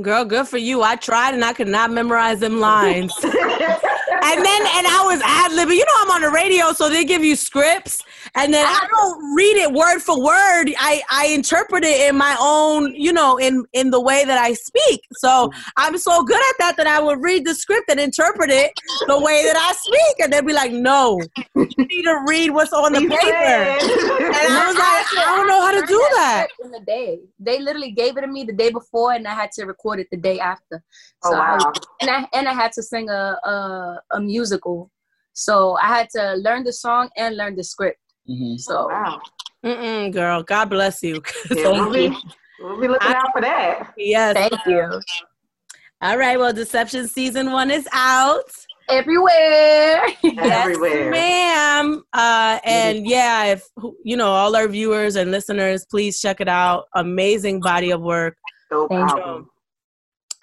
Girl, good for you. I tried and I could not memorize them lines. and then and I was ad libbing. You know, I'm on the radio, so they give you scripts, and then I don't read it word for word. I I interpret it in my own, you know, in in the way that I speak. So mm. I'm so good at that that I would read the script and interpret it the way that I speak, and they'd be like, "No, you need to read what's on the paper." and I was like, "I don't know how to do that." In the day, they literally gave it to me the day before, and I had to record it the day after. Oh, so oh, wow. I and I and I had to sing a, a, a musical, so I had to learn the song and learn the script. Mm-hmm. So, oh, wow. Mm-mm, girl, God bless you. Yeah, we'll, be, we'll be looking I, out for that. Yes, thank you. All right, well, Deception season one is out everywhere. everywhere, yes, ma'am. Uh, and yeah, if you know all our viewers and listeners, please check it out. Amazing body of work. Dope album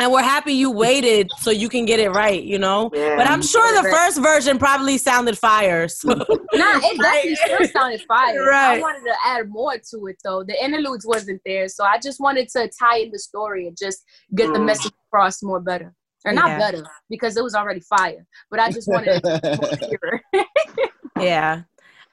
and we're happy you waited so you can get it right, you know. Yeah, but I'm sure the first version probably sounded fire. So. nah, it definitely still sounded fire. Right. I wanted to add more to it though. The interludes wasn't there, so I just wanted to tie in the story and just get mm. the message across more better, or not yeah. better because it was already fire. But I just wanted it more yeah.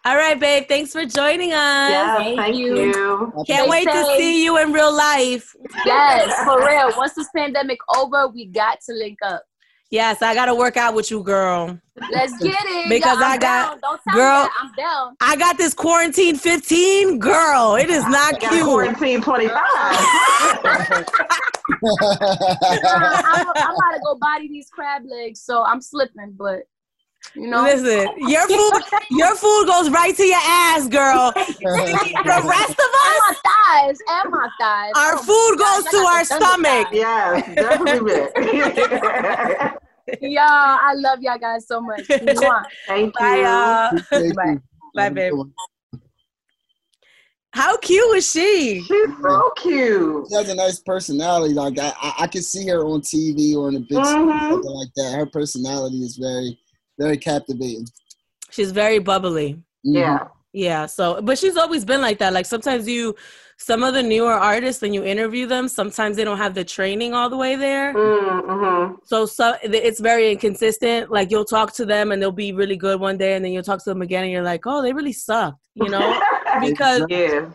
All right, babe. Thanks for joining us. Yeah, thank, thank you. you. Can't Stay wait safe. to see you in real life. Yes, for real. Once this pandemic over, we got to link up. Yes, I gotta work out with you, girl. Let's get it. because I got girl, I'm down. I got this quarantine 15, girl. It is not cute. Quarantine 25. I'm, I'm, I'm about to go body these crab legs, so I'm slipping, but you know, listen, your food, your food goes right to your ass, girl. the rest of us, and my thighs, and my thighs. Our oh, food goes to our stomach. Yeah, definitely. y'all, I love y'all guys so much. Thank Bye, you. Y'all. Bye, bye, babe. How cute is she? She's so cute. She has a nice personality. Like I, I, I can see her on TV or in a big mm-hmm. something like that. Her personality is very very captivating. She's very bubbly. Mm-hmm. Yeah. Yeah. So, but she's always been like that. Like sometimes you, some of the newer artists, when you interview them, sometimes they don't have the training all the way there. Mm-hmm. So, so it's very inconsistent. Like you'll talk to them and they'll be really good one day, and then you'll talk to them again, and you're like, oh, they really sucked, you know? because yeah.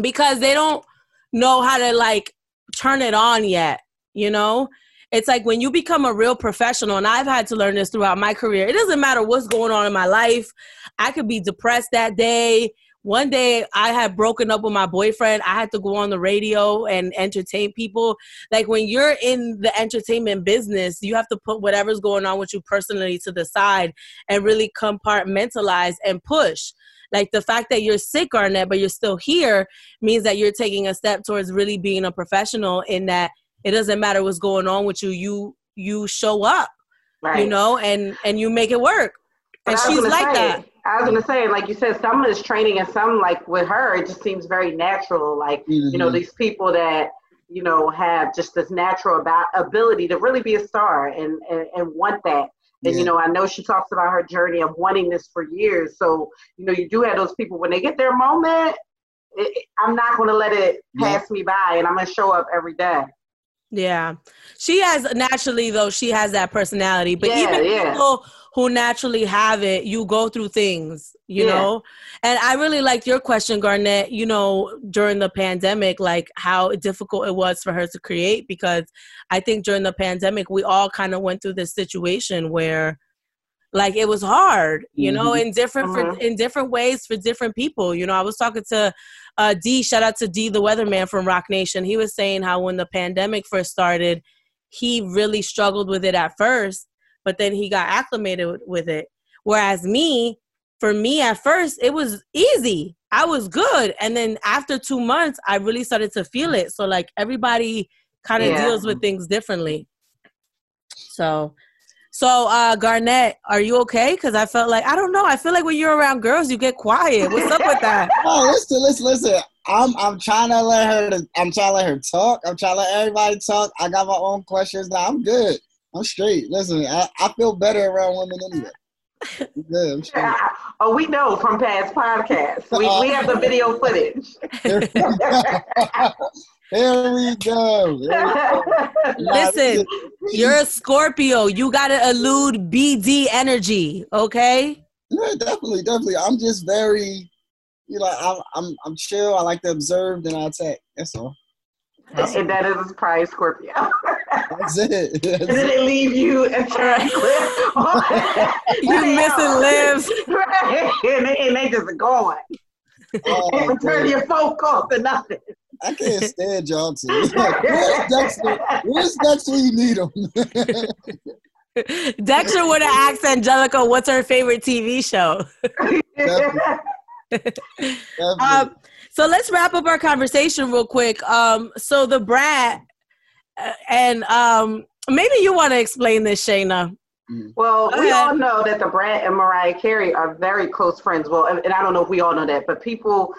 because they don't know how to like turn it on yet, you know it's like when you become a real professional, and I've had to learn this throughout my career, it doesn't matter what's going on in my life. I could be depressed that day. One day I had broken up with my boyfriend. I had to go on the radio and entertain people. Like when you're in the entertainment business, you have to put whatever's going on with you personally to the side and really compartmentalize and push like the fact that you're sick Garnett but you're still here means that you're taking a step towards really being a professional in that it doesn't matter what's going on with you you you show up right. you know and and you make it work and she's like say, that I was gonna say, like you said, some of this training and some like with her, it just seems very natural. Like mm-hmm. you know, these people that you know have just this natural about ability to really be a star and and, and want that. And yeah. you know, I know she talks about her journey of wanting this for years. So you know, you do have those people when they get their moment. It, I'm not gonna let it pass yeah. me by, and I'm gonna show up every day. Yeah. She has naturally though, she has that personality. But yeah, even yeah. people who naturally have it, you go through things, you yeah. know? And I really like your question, Garnett, you know, during the pandemic, like how difficult it was for her to create because I think during the pandemic we all kind of went through this situation where like it was hard you know Mhm. in different for, Mhm. in different ways for different people you know i was talking to uh d shout out to d the weatherman from roc nation he was saying how when the pandemic first started he really struggled with it at first but then he got acclimated with- with it whereas me for me at first it was easy i was good and then after two months i really started to feel it so like everybody kind of Yeah. deals with things differently so so uh garnett are you okay because i felt like i don't know i feel like when you're around girls you get quiet what's up with that No, listen, listen, listen. I'm I'm trying to let her. To, I'm trying to let her talk. I'm trying to let everybody talk. I got my own questions now. I'm good. I'm straight. Listen, I, I feel better around women anyway. I'm good. I'm straight. oh, we know from past podcasts. We, we have the video footage. Here we go. Here we go. Here we go. Nah, Listen, you're a scorpio you gotta elude bd energy okay Yeah, definitely, definitely. I'm just very, you know, I'm I'm I'm chill. I like to observe, then I attack. That's all. That's, and that is probably Scorpio. that's it. That's and then it. they leave you attack you missing lives Right. And they, and they just going. Oh, and return your phone call to nothing. I can't stand y'all two. Where's Dexter? Where's Dexter? when You need him. Dexter would have asked Angelica what's her favorite TV show. Definitely. Um, so let's wrap up our conversation real quick. Um, so the brat, uh, and um, maybe you want to explain this, Shayna. Well, Go we ahead. all know that the Brat and Mariah Carey are very close friends. Well, and, and I don't know if we all know that, but people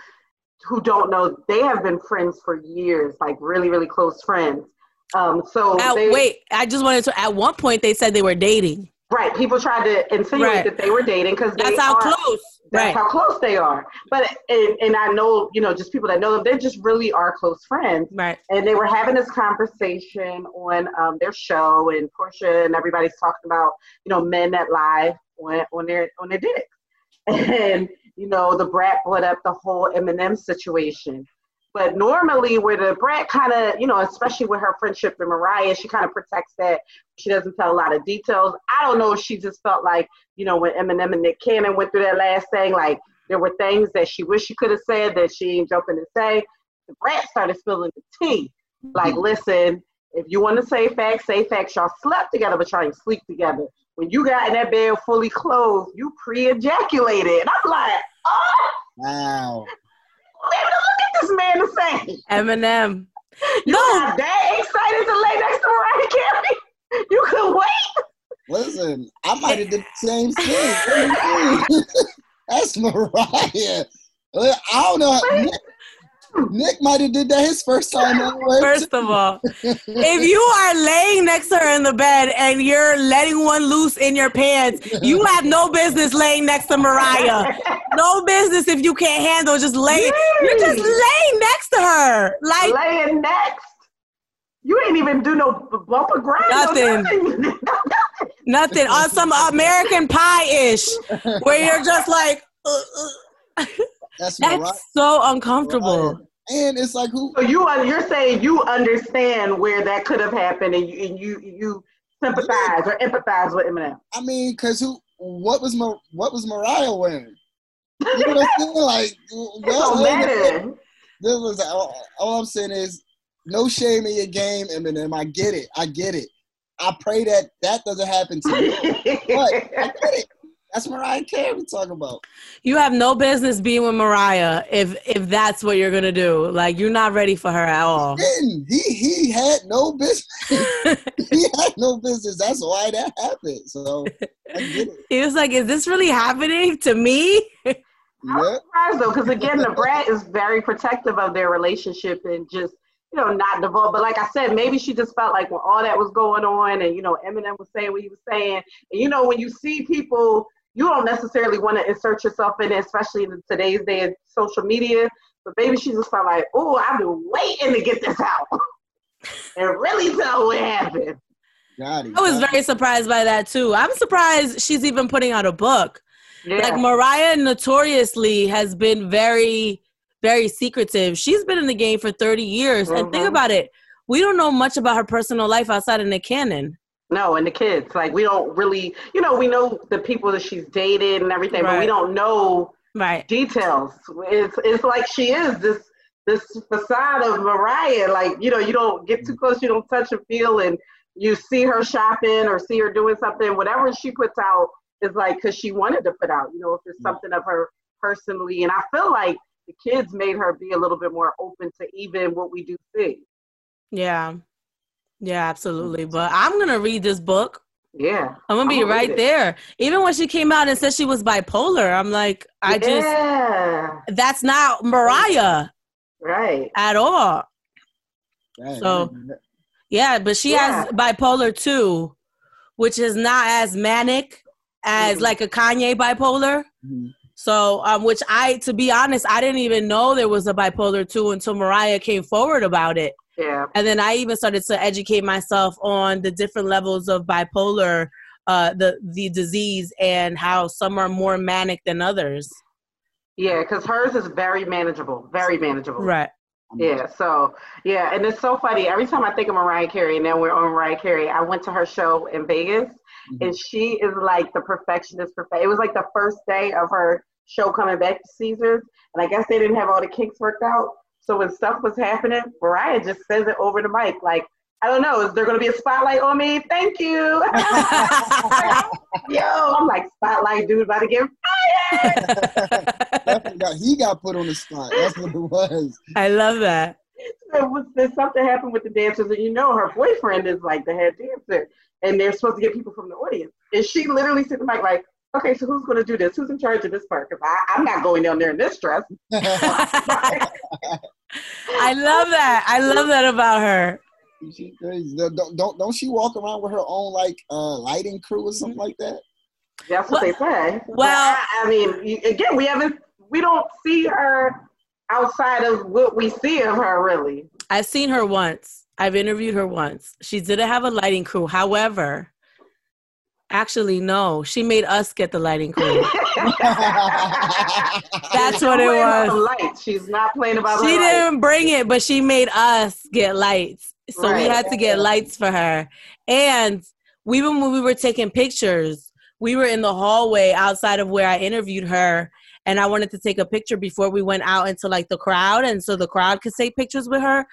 who don't know, they have been friends for years, like really, really close friends. Um, so At, they, wait, I just wanted to. At one point, they said they were dating. right, people tried to insinuate Right. that they were dating because That's how close. That's Right. how close they are. But and, and I know, you know, just people that know them, they just really are close friends. Right. and they were having this conversation on um, their show, and Portia and everybody's talking about you know men that lie on on their on their dicks, and you know the brat brought up the whole Eminem situation. But normally, where the brat kind of, you know, especially with her friendship with Mariah, she kind of protects that. She doesn't tell a lot of details. I don't know if she just felt like, you know, when Eminem and Nick Cannon went through that last thing, like there were things that she wished she could have said that she ain't jumping to say. The brat started spilling the tea. Like, mm-hmm. listen, if you want to say facts, say facts. Y'all slept together, but y'all didn't sleep together. When you got in that bed fully clothed, you pre-ejaculated. And I'm like, oh, Wow. look at this man to say. Eminem. You No. got that excited to lay next to Mariah Carey? You could wait. Listen, I might have did the same thing. What do you mean? That's Mariah. I don't know. Nick, Nick might have did that his first time anyway. First of all, if you are laying next to her in the bed and you're letting one loose in your pants, you have no business laying next to Mariah. No business if you can't handle just laying. You're just laying next to her. Like Laying next. You ain't even do no b- bumper grind. Nothing. Nothing. nothing on some American pie ish where you're just like, uh, uh. That's Mariah. that's so uncomfortable. And it's like who? So you are you're saying you understand where that could have happened and you and you you sympathize or empathize with Eminem. I mean, cause who? What was Mar- what was Mariah wearing? You know what I'm saying? Like, It y'all don't matter. This was all, all I'm saying is no shame in your game, Eminem. I get it. I get it. I pray that that doesn't happen to you. But I get it. That's Mariah Carey we talking about. You have no business being with Mariah if if that's what you're gonna do. Like you're not ready for her at all. Didn't he? He had no business. he had no business. That's why that happened. So I get it. he was like, "Is this really happening to me?" I'm Yeah. surprised though, because again, the brat is very protective of their relationship and just you know not divulge. But like I said, maybe she just felt like when all that was going on, and you know Eminem was saying what he was saying, and you know when you see people, you don't necessarily want to insert yourself in it, especially in today's day of social media. But maybe she just felt like, oh, I've been waiting to get this out and really tell what happened. Got it. I was very surprised by that too. I'm surprised she's even putting out a book. Yeah. Like Mariah notoriously has been very, very secretive. She's been in the game for 30 years. And think Mhm. about it. We don't know much about her personal life outside of the Cannon. No, and the kids. Like we don't really, you know, we know the people that she's dated and everything, right. but we don't know right details. It's it's like she is this this facade of Mariah. Like you know, you don't get too close, you don't touch and feel, and you see her shopping or see her doing something. Whatever she puts out is like because she wanted to put out. You know, if it's something of her personally, and I feel like the kids made her be a little bit more open to even what we do see. Yeah. Yeah, absolutely. But I'm gonna read this book. Yeah. I'm gonna be I'm right there. Even when she came out and said she was bipolar, I'm like, I yeah. just that's not Mariah. Right. At all. Right. So yeah, but she yeah. has bipolar too, which is not as manic as mm-hmm. like a Kanye bipolar. Mm-hmm. So, um, which I, to be honest, I didn't even know there was a bipolar two until Mariah came forward about it. Yeah. And then I even started to educate myself on the different levels of bipolar, uh, the the disease, and how some are more manic than others. Yeah, because hers is very manageable, very manageable. Right. Yeah, so yeah, and it's so funny. Every time I think of Mariah Carey, and then we're on Mariah Carey, I went to her show in Vegas, mm-hmm. and she is like the perfectionist. Perfect. It was like the first day of her show coming back to Caesars, and I guess they didn't have all the kinks worked out. So when stuff was happening, Mariah just says it over the mic, like, I don't know, is there going to be a spotlight on me? Thank you. Yo, I'm like, spotlight dude about to get fired. he got put on the spot. That's what it was. I love that. There was there's something happened with the dancers, and you know her boyfriend is like the head dancer, and they're supposed to get people from the audience. And she literally said the mic like, okay, so who's going to do this? Who's in charge of this part? Because I'm not going down there in this dress. I love that. I love that about her. She crazy. Don't, don't don't she walk around with her own like uh lighting crew or something like that? That's what well, they say. Well, I, I mean, again, we haven't we don't see her outside of what we see of her really. I've seen her once. I've interviewed her once. She didn't have a lighting crew. However, Actually, no. She made us get the lighting crew. That's what it was. Lights. She's not playing about. She didn't lights. bring it, but she made us get lights. So right. we had to get lights for her. And even when we were taking pictures, we were in the hallway outside of where I interviewed her, and I wanted to take a picture before we went out into like the crowd, and so the crowd could take pictures with her.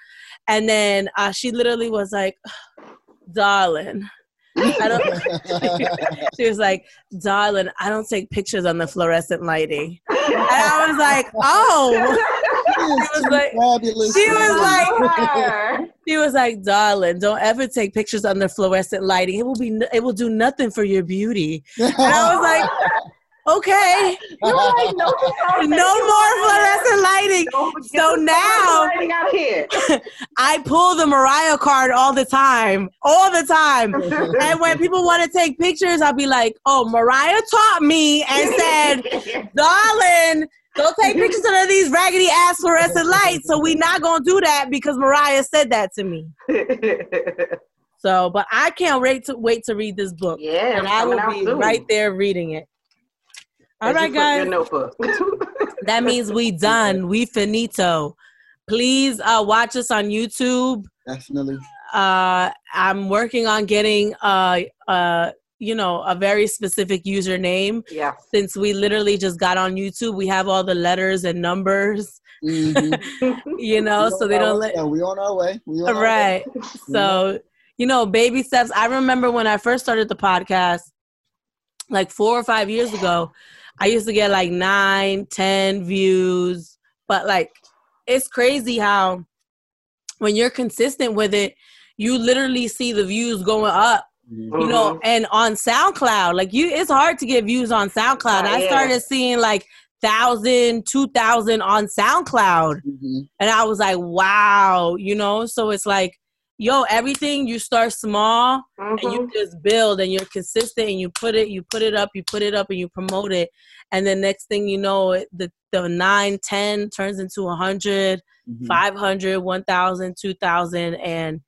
And then uh, she literally was like, "Darling." I don't. she was like, "Darling, I don't take pictures on the fluorescent lighting," and I was like, "Oh." She was like, she was like, she was like, darling, don't ever take pictures under fluorescent lighting. It will be, it will do nothing for your beauty. And I was like, Okay. Like, no, no more fluorescent lighting. So now I pull the Mariah card all the time, all the time. and when people want to take pictures, I'll be like, "Oh, Mariah taught me and said, darling." Don't take pictures under these raggedy ass fluorescent lights. So we not gonna do that because Mariah said that to me. So, but I can't wait to wait to read this book. Yeah, and I will be soon. right there reading it. All right, guys. that means we done. We finito. Please uh, watch us on YouTube. Definitely. Uh, I'm working on getting uh, uh, you know, a very specific username. Yeah. Since we literally just got on YouTube, we have all the letters and numbers. Mm-hmm. you know, so they don't let. we on our way. We on right. Way. So you know, baby steps. I remember when I first started the podcast, like four or five years ago. I used to get like nine, ten views, but like it's crazy how when you're consistent with it, you literally see the views going up. Mm-hmm. You know, and on SoundCloud, like you, it's hard to get views on SoundCloud. I started seeing like thousand, two thousand on SoundCloud, mm-hmm. and I was like, wow, you know. So it's like yo, everything you start small mm-hmm. and you mm-hmm. just build and you're consistent and you put it, you put it up, you put it up and you promote it. And the next thing you know, the, the 9, 10 turns into a 100, mm-hmm. 500, 1,000, 2,000. And,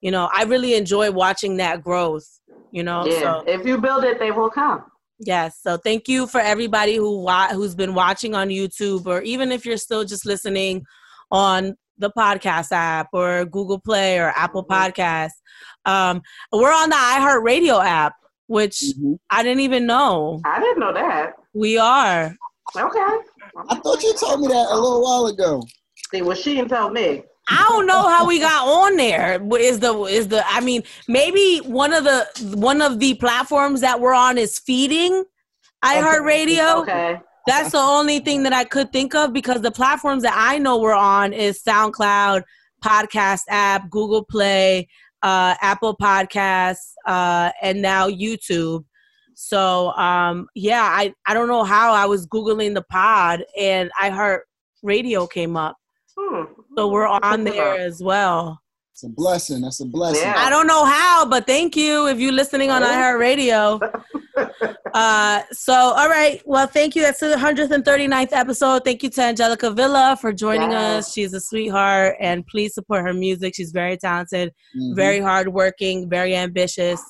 you know, I really enjoy watching that growth, you know. Yeah. So, if you build it, they will come. Yes. So thank you for everybody who who's been watching on YouTube or even if you're still just listening on the podcast app or Google Play or Apple Podcasts. Um, we're on the iHeartRadio app, which Mhm. I didn't even know. I didn't know that. We are. Okay. I thought you told me that a little while ago. See, well, she didn't tell me. I don't know how we got on there. Is the is the I mean maybe one of the one of the platforms that we're on is feeding iHeartRadio. Okay. That's the only thing that I could think of because the platforms that I know we're on is SoundCloud, podcast app, Google Play, uh, Apple Podcasts, uh, and now YouTube. So um, yeah, I, I don't know how I was googling the pod and I heard radio came up. Hmm. So we're on there as well. It's a blessing. That's a blessing. Yeah. I don't know how, but thank you if you're listening on iHeartRadio. uh, so, all right. Well, thank you. That's the 139th episode. Thank you to Angelica Vila for joining Yes. us. She's a sweetheart, and please support her music. She's very talented, Mhm. very hardworking, very ambitious,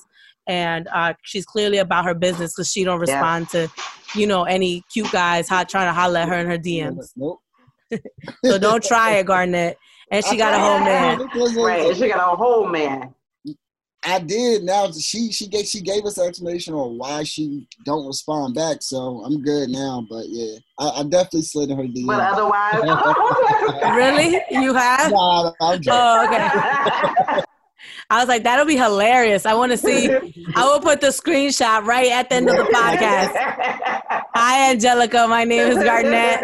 and uh, she's clearly about her business because she don't Yeah. respond to, you know, any cute guys hot trying to holler at her in her DMs. Nope. So don't try it, Garnett. And she got a whole man. Right. She got a whole man. I did. Now she she gave she gave us an explanation on why she don't respond back. So I'm good now. But yeah, I, I definitely slid in her DM. But otherwise. Really? You have? Nah, I'm joking. Oh, okay. I was like, that'll be hilarious. I want to see. I will put the screenshot right at the end of the podcast. Hi, Angelica. My name is Garnett,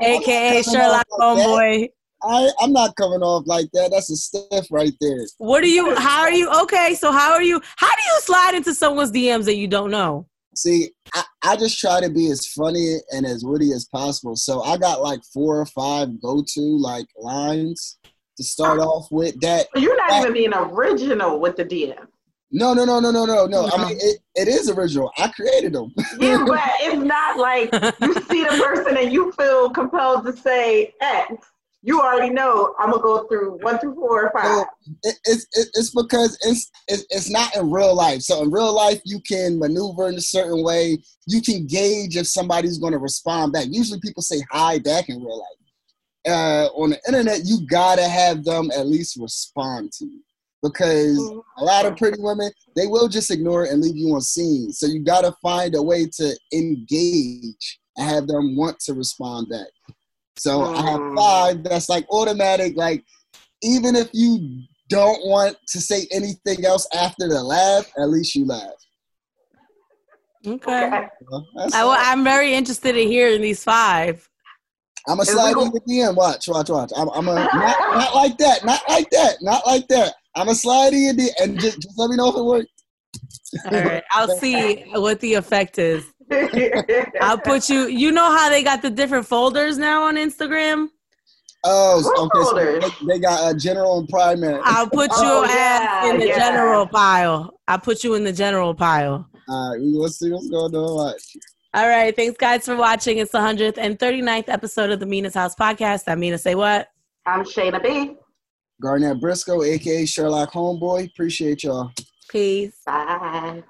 aka Sherlock Homeboy. I I'm not coming off like that. That's a stiff right there. What are you? How are you? Okay, so how are you? How do you slide into someone's DMs that you don't know? See, I, I just try to be as funny and as witty as possible. So I got like four or five go to like lines to start ah. off with. That You're not even being original with the DM. no no no no no no no. I No. mean it, it is original. I created them. Yeah, but it's not like you see the person and you feel compelled to say X. You already know I'm gonna go through one through four or five. It, it's it's because it's, it's it's not in real life. So in real life, you can maneuver in a certain way. You can gauge if somebody's going to respond back. Usually, people say hi back in real life. Uh, on the internet, you gotta have them at least respond to you because a lot of pretty women they will just ignore it and leave you on seen. So you gotta find a way to engage and have them want to respond back. So I have Mm. five that's like automatic. Like even if you don't want to say anything else after the laugh, at least you laugh. Okay. Okay. That's I, am very interested in hearing these five. I'm gonna And slide in the DM. Watch, watch, watch. I'm, I'm a, not, not like that, not like that, not like that. I'm gonna slide in the and just, just let me know if it works. All right, I'll see what the effect is. I'll put you. You know how they got the different folders now on Instagram. Oh, okay. So they, they got a general and primary. I'll put Oh, yeah, ass in the yeah. general pile. I'll put you in the general pile. All right, we will see what's going on. All right. Thanks, guys, for watching. It's the 139th episode of the Mina's House podcast. I'm Mina Say What? I'm Shayna B. Garnett Briscoe, aka Sherlock Homeboy. Appreciate y'all. Peace. Bye.